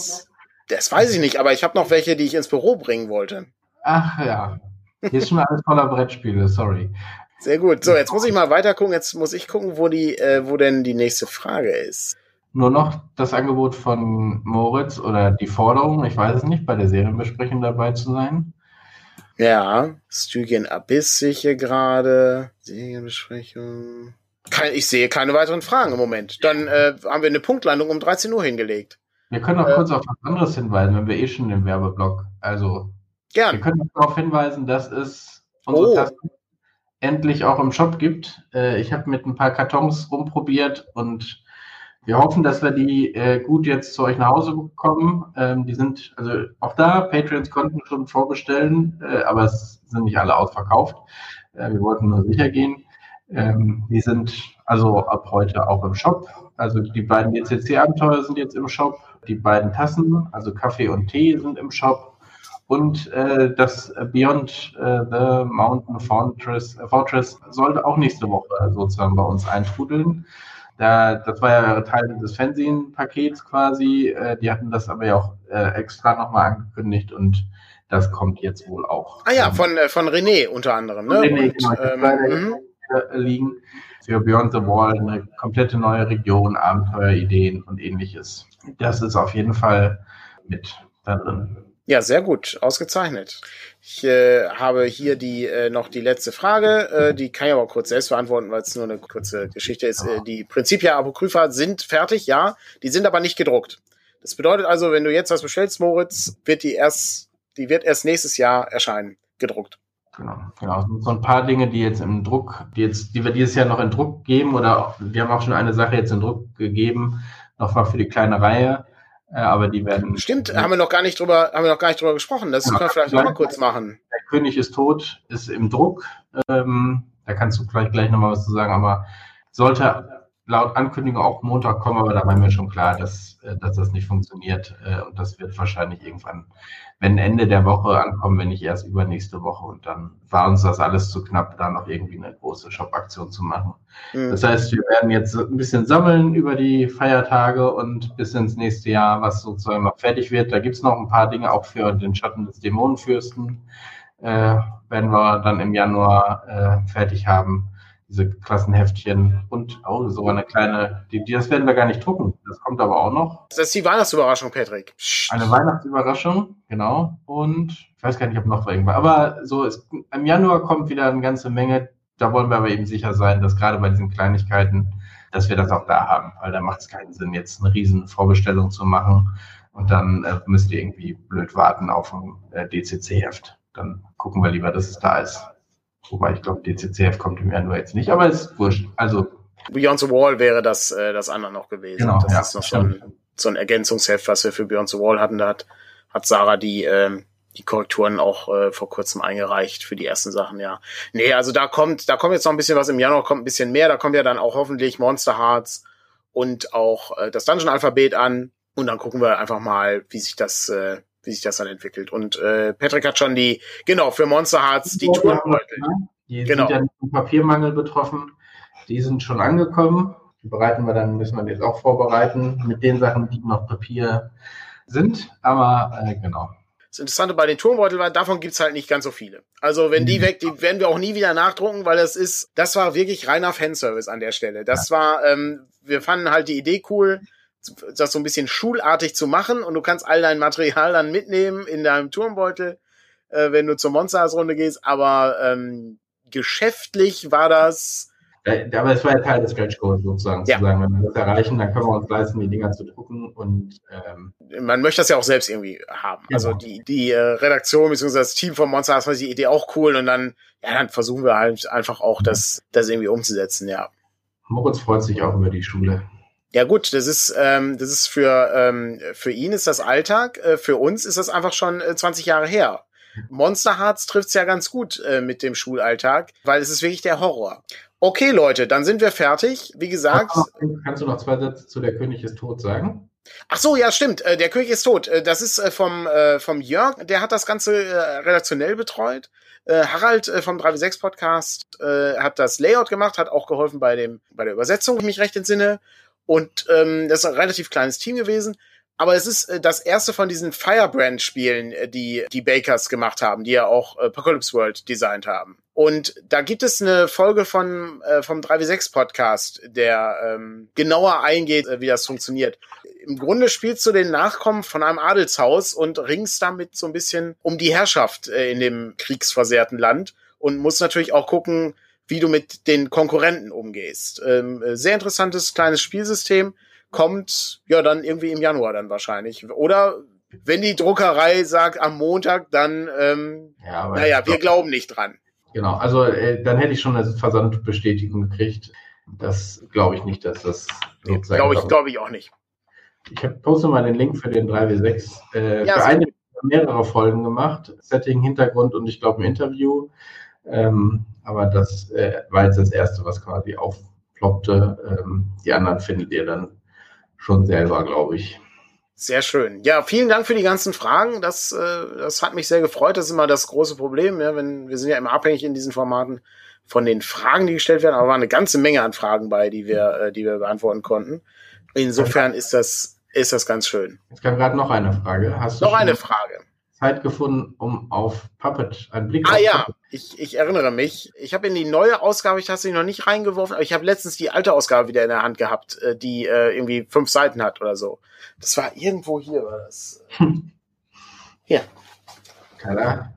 Speaker 1: Das weiß ich nicht, aber ich habe noch welche, die ich ins Büro bringen wollte.
Speaker 2: Ach ja. Hier ist schon alles voller Brettspiele, sorry.
Speaker 1: Sehr gut. So, jetzt muss ich mal weiter gucken. Jetzt muss ich gucken, wo die, äh, wo denn die nächste Frage ist.
Speaker 2: Nur noch das Angebot von Moritz oder die Forderung, ich weiß es nicht, bei der Serienbesprechung dabei zu sein.
Speaker 1: Ja, Stygian Abyss sehe ich hier gerade. Serienbesprechung. Kein, ich sehe keine weiteren Fragen im Moment. Dann äh, haben wir eine Punktlandung um 13 Uhr hingelegt.
Speaker 2: Wir können auch äh, kurz auf was anderes hinweisen, wenn wir eh schon im Werbeblock. Also, gern. wir können darauf hinweisen, dass es unsere oh. Tasten endlich auch im Shop gibt. Äh, ich habe mit ein paar Kartons rumprobiert und wir hoffen, dass wir die äh, gut jetzt zu euch nach Hause bekommen. Ähm, die sind, also auch da, Patreons konnten schon vorbestellen, äh, aber es sind nicht alle ausverkauft. Äh, wir wollten nur sicher gehen. Ähm, die sind also ab heute auch im Shop. Also die beiden DCC-Abenteuer sind jetzt im Shop. Die beiden Tassen, also Kaffee und Tee, sind im Shop. Und äh, das Beyond äh, the Mountain Fortress, äh, Fortress sollte auch nächste Woche sozusagen bei uns eintrudeln. Da, das war ja Teil des Fernsehen-Pakets quasi. Äh, die hatten das aber ja auch äh, extra nochmal angekündigt und das kommt jetzt wohl auch.
Speaker 1: Ah ja, von, äh, von René unter anderem. Ne?
Speaker 2: René, und, genau, ähm, äh, liegen für Beyond the Wall eine komplette neue Region, Abenteuerideen und ähnliches. Das ist auf jeden Fall mit da drin.
Speaker 1: Ja, sehr gut, ausgezeichnet. Ich äh, habe hier die äh, noch die letzte Frage, äh, die kann ich aber kurz selbst beantworten, weil es nur eine kurze Geschichte ist. Äh, die Prinzipia Apokrypha sind fertig, ja, die sind aber nicht gedruckt. Das bedeutet also, wenn du jetzt was bestellst, Moritz, wird die erst, die wird erst nächstes Jahr erscheinen, gedruckt.
Speaker 2: Genau, genau. So ein paar Dinge, die jetzt im Druck, die jetzt, die wir dieses Jahr noch in Druck geben, oder wir haben auch schon eine Sache jetzt in Druck gegeben, nochmal für die kleine Reihe. Äh, aber die werden.
Speaker 1: Stimmt, haben wir noch gar nicht drüber, haben wir noch gar nicht drüber gesprochen. Das genau, können wir vielleicht auch mal kurz machen.
Speaker 2: Der König ist tot, ist im Druck. Ähm, da kannst du vielleicht gleich nochmal was zu sagen, aber sollte laut Ankündigung auch Montag kommen, aber da war mir schon klar, dass, äh, dass das nicht funktioniert. Äh, und das wird wahrscheinlich irgendwann, wenn Ende der Woche ankommen, wenn nicht erst übernächste Woche. Und dann war uns das alles zu knapp, da noch irgendwie eine große Shop-Aktion zu machen. Mhm. Das heißt, wir werden jetzt ein bisschen sammeln über die Feiertage und bis ins nächste Jahr, was sozusagen noch fertig wird. Da gibt es noch ein paar Dinge auch für den Schatten des Dämonenfürsten. Äh, werden wir dann im Januar äh, fertig haben diese Klassenheftchen und oh, sogar eine kleine, die, die, das werden wir gar nicht drucken. Das kommt aber auch noch.
Speaker 1: Das ist die Weihnachtsüberraschung, Patrick.
Speaker 2: Eine Weihnachtsüberraschung, genau. Und ich weiß gar nicht, ob noch irgendwas. Aber so ist, im Januar kommt wieder eine ganze Menge. Da wollen wir aber eben sicher sein, dass gerade bei diesen Kleinigkeiten, dass wir das auch da haben. Weil da macht es keinen Sinn, jetzt eine riesen Vorbestellung zu machen. Und dann äh, müsst ihr irgendwie blöd warten auf ein äh, DCC-Heft. Dann gucken wir lieber, dass es da ist. Wobei ich glaube, DCCF kommt im Januar jetzt nicht, aber ist wurscht. Also.
Speaker 1: Beyond the Wall wäre das, äh, das andere noch gewesen. Genau, das ja, ist noch so ein, so ein Ergänzungsheft, was wir für Beyond the Wall hatten. Da hat, hat Sarah die, ähm, die Korrekturen auch äh, vor kurzem eingereicht für die ersten Sachen, ja. Nee, also da kommt, da kommt jetzt noch ein bisschen was im Januar, kommt ein bisschen mehr. Da kommt ja dann auch hoffentlich Monster Hearts und auch äh, das Dungeon-Alphabet an. Und dann gucken wir einfach mal, wie sich das, äh, wie sich das dann entwickelt. Und äh, Patrick hat schon die, genau, für Monster Hearts die Tour.
Speaker 2: Die genau. sind ja vom Papiermangel betroffen. Die sind schon angekommen. Die bereiten wir dann, müssen wir jetzt auch vorbereiten mit den Sachen, die noch Papier sind. Aber äh, genau.
Speaker 1: Das Interessante bei den Turmbeuteln war, davon gibt's halt nicht ganz so viele. Also wenn die mhm. weg, die werden wir auch nie wieder nachdrucken, weil das ist, das war wirklich reiner Fanservice an der Stelle. Das war, ähm, wir fanden halt die Idee cool, das so ein bisschen schulartig zu machen und du kannst all dein Material dann mitnehmen in deinem Turmbeutel, äh, wenn du zur Monsters-Runde gehst. Aber ähm, geschäftlich war das
Speaker 2: aber es war ja Teil des Stretch Goals sozusagen, ja. zu sagen, wenn wir das erreichen, dann können wir uns leisten, die Dinger zu drucken und ähm,
Speaker 1: man möchte das ja auch selbst irgendwie haben. Genau. Also die, die äh, Redaktion bzw. das Team von Monster hat die Idee auch cool und dann, ja, dann versuchen wir halt einfach auch das, das irgendwie umzusetzen, ja.
Speaker 2: Moritz freut sich auch über die Schule.
Speaker 1: Ja gut, das ist ähm, das ist für ähm, für ihn ist das Alltag, äh, für uns ist das einfach schon äh, 20 Jahre her. Monster Hearts trifft's ja ganz gut äh, mit dem Schulalltag, weil es ist wirklich der Horror. Okay, Leute, dann sind wir fertig. Wie gesagt.
Speaker 2: Kannst du noch zwei Sätze zu Der König ist tot sagen?
Speaker 1: Ach so, ja, stimmt. Äh, der König ist tot. Äh, das ist äh, vom, vom Jörg, der hat das Ganze redaktionell betreut. Harald vom 3W6 Podcast hat das Layout gemacht, hat auch geholfen bei dem, bei der Übersetzung, wenn ich mich recht entsinne. Und ähm, das ist ein relativ kleines Team gewesen. Aber es ist äh, das erste von diesen Firebrand-Spielen, äh, die die Bakers gemacht haben, die ja auch äh, Apocalypse World designt haben. Und da gibt es eine Folge von äh, vom 3W6 Podcast, der ähm, genauer eingeht, äh, wie das funktioniert. Im Grunde spielst du den Nachkommen von einem Adelshaus und ringst damit so ein bisschen um die Herrschaft äh, in dem kriegsversehrten Land und musst natürlich auch gucken, wie du mit den Konkurrenten umgehst. Ähm, äh, sehr interessantes kleines Spielsystem kommt ja dann irgendwie im Januar dann wahrscheinlich. Oder wenn die Druckerei sagt am Montag, dann, ähm, ja, naja, wir glauben nicht dran.
Speaker 2: Genau, also äh, dann hätte ich schon eine Versandbestätigung gekriegt. Das glaube ich nicht, dass das
Speaker 1: sozusagen. Glaube ich, glaube ich auch nicht.
Speaker 2: Ich habe poste mal den Link für den 3W6. Äh, ja, für eine mehrere Folgen gemacht, Setting, Hintergrund und ich glaube ein Interview. Ähm, aber das äh, war jetzt das erste, was quasi aufploppte. Ähm, die anderen findet ihr dann schon selber, glaube ich.
Speaker 1: Sehr schön. Ja, vielen Dank für die ganzen Fragen. Das, äh, das hat mich sehr gefreut. Das ist immer das große Problem. Ja, wenn wir sind ja immer abhängig in diesen Formaten von den Fragen, die gestellt werden, aber war eine ganze Menge an Fragen bei, die wir, äh, die wir beantworten konnten. Insofern ist das, ist das ganz schön.
Speaker 2: Es kam gerade noch eine Frage.
Speaker 1: Hast du noch eine Frage.
Speaker 2: Zeit gefunden, um auf Puppet einen Blick
Speaker 1: ah, ja, ich, ich erinnere mich. Ich habe in die neue Ausgabe, ich habe sie noch nicht reingeworfen, aber ich habe letztens die alte Ausgabe wieder in der Hand gehabt, äh, die äh, irgendwie fünf Seiten hat oder so. Das war irgendwo hier, war das. <laughs> Hier. Klar.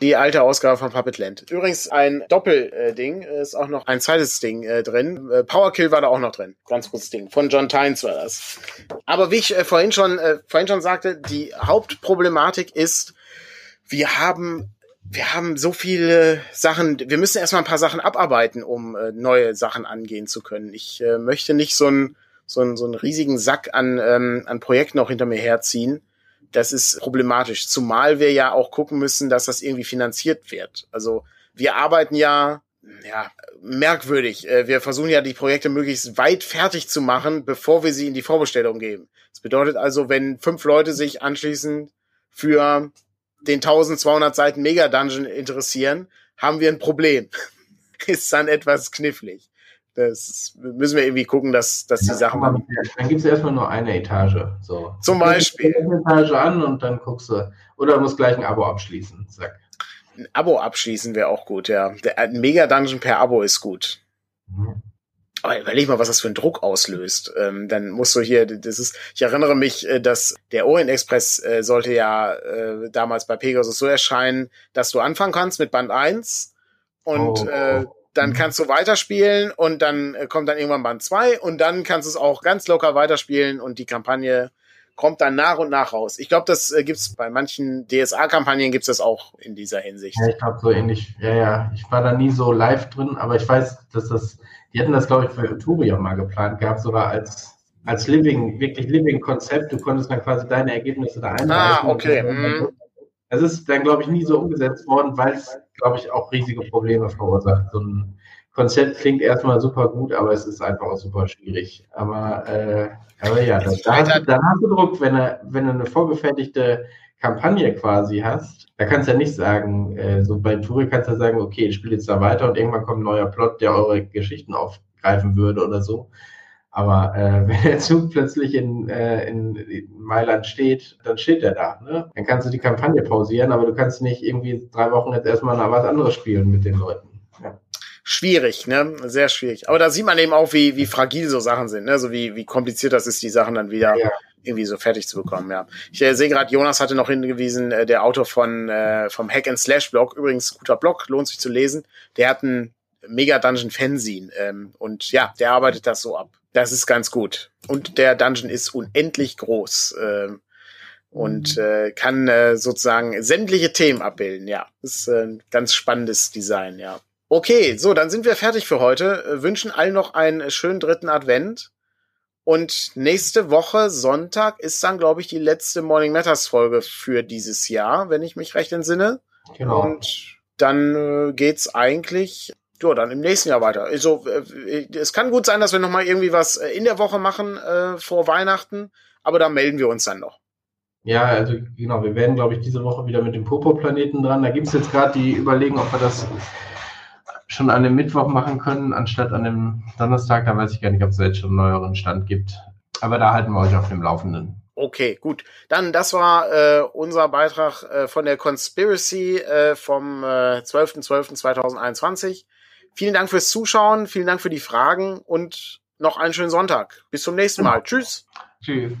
Speaker 1: Die alte Ausgabe von Puppet Land. Übrigens ein Doppelding, äh, ist auch noch ein zweites Ding äh, drin. Äh, Powerkill war da auch noch drin. Ganz kurzes Ding. Von John Tynes war das. Aber wie ich äh, vorhin schon, äh, vorhin schon sagte, die Hauptproblematik ist, wir haben wir haben so viele Sachen, wir müssen erstmal ein paar Sachen abarbeiten, um äh, neue Sachen angehen zu können. Ich äh, möchte nicht so einen so einen, so einen riesigen Sack an, ähm, an Projekten noch hinter mir herziehen das ist problematisch. Zumal wir ja auch gucken müssen, dass das irgendwie finanziert wird. Also wir arbeiten ja, ja, merkwürdig. Äh, wir versuchen ja die Projekte möglichst weit fertig zu machen, bevor wir sie in die Vorbestellung geben. Das bedeutet also, wenn fünf Leute sich anschließend für den 1200 Seiten Mega Dungeon interessieren, haben wir ein Problem. <laughs> ist dann etwas knifflig. Das müssen wir irgendwie gucken, dass, dass ja, die Sachen.
Speaker 2: Dann, dann gibt es erstmal nur eine Etage. So.
Speaker 1: Zum Beispiel.
Speaker 2: Eine Etage an und dann guckst du. Oder du musst gleich ein Abo abschließen. Zack.
Speaker 1: Ein Abo abschließen wäre auch gut, ja. Der, ein Mega-Dungeon per Abo ist gut. Mhm. Aber überleg mal, was das für einen Druck auslöst. Ähm, dann musst du hier, das ist, ich erinnere mich, äh, dass der Orient Express äh, sollte ja äh, damals bei Pegasus so erscheinen, dass du anfangen kannst mit Band 1 und oh. äh, dann mhm. kannst du weiterspielen und dann äh, kommt dann irgendwann Band 2 und dann kannst du es auch ganz locker weiterspielen und die Kampagne kommt dann nach und nach raus. Ich glaube, das äh, gibt's bei manchen DSA-Kampagnen gibt's das auch in dieser Hinsicht.
Speaker 2: Ja, ich glaube so ähnlich. Ja, ja. Ich war da nie so live drin, aber ich weiß, dass das, die hatten das, glaube ich, für Uturi auch mal geplant gehabt, sogar als als Living, wirklich Living-Konzept. Du konntest dann quasi deine Ergebnisse da einreichen.
Speaker 1: Ah, okay. Mhm.
Speaker 2: Es ist dann, glaube ich, nie so umgesetzt worden, weil es, glaube ich, auch riesige Probleme verursacht. So ein Konzept klingt erstmal super gut, aber es ist einfach auch super schwierig. Aber, äh, aber ja, da, da, hast du, da hast du Druck, wenn du, wenn du eine vorgefertigte Kampagne quasi hast. Da kannst du ja nicht sagen, äh, so bei Tour kannst du ja sagen, okay, ich spiele jetzt da weiter und irgendwann kommt ein neuer Plot, der eure Geschichten aufgreifen würde oder so. Aber äh, <laughs> wenn der Zug plötzlich in, äh, in, Mailand steht, dann steht er da. Ne? Dann kannst du die Kampagne pausieren, aber du kannst nicht irgendwie drei Wochen jetzt erstmal was anderes spielen mit den Leuten. Ja.
Speaker 1: Schwierig, ne? Sehr schwierig. Aber da sieht man eben auch, wie, wie fragil so Sachen sind, ne? So wie, wie kompliziert das ist, die Sachen dann wieder ja. irgendwie so fertig zu bekommen, ja. Ich äh, sehe gerade, Jonas hatte noch hingewiesen, äh, der Autor von äh, vom Hack and Slash Blog, übrigens guter Blog, lohnt sich zu lesen. Der hat ein Mega Dungeon Fanzine ähm, und ja, der arbeitet das so ab. Das ist ganz gut. Und der Dungeon ist unendlich groß äh, und mhm. äh, kann äh, sozusagen sämtliche Themen abbilden. Ja, ist äh, ein ganz spannendes Design, ja. Okay, so, dann sind wir fertig für heute. Äh, wünschen allen noch einen schönen dritten Advent. Und nächste Woche, Sonntag, ist dann, glaube ich, die letzte Morning Matters Folge für dieses Jahr, wenn ich mich recht entsinne. Genau. Und dann äh, geht's eigentlich ja, dann im nächsten Jahr weiter. Also, äh, es kann gut sein, dass wir noch mal irgendwie was äh, in der Woche machen äh, vor Weihnachten, aber da melden wir uns dann noch.
Speaker 2: Ja, also genau, wir werden, glaube ich, diese Woche wieder mit dem Popo-Planeten dran. Da gibt es jetzt gerade die Überlegung, ob wir das schon an dem Mittwoch machen können, anstatt an dem Donnerstag. Da weiß ich gar nicht, ob es jetzt schon einen neueren Stand gibt. Aber da halten wir euch auf dem Laufenden.
Speaker 1: Okay, gut. Dann, das war äh, unser Beitrag äh, von der Conspiracy äh, vom äh, 12.12.2021. Vielen Dank fürs Zuschauen, vielen Dank für die Fragen und noch einen schönen Sonntag. Bis zum nächsten Mal. Tschüss. Tschüss.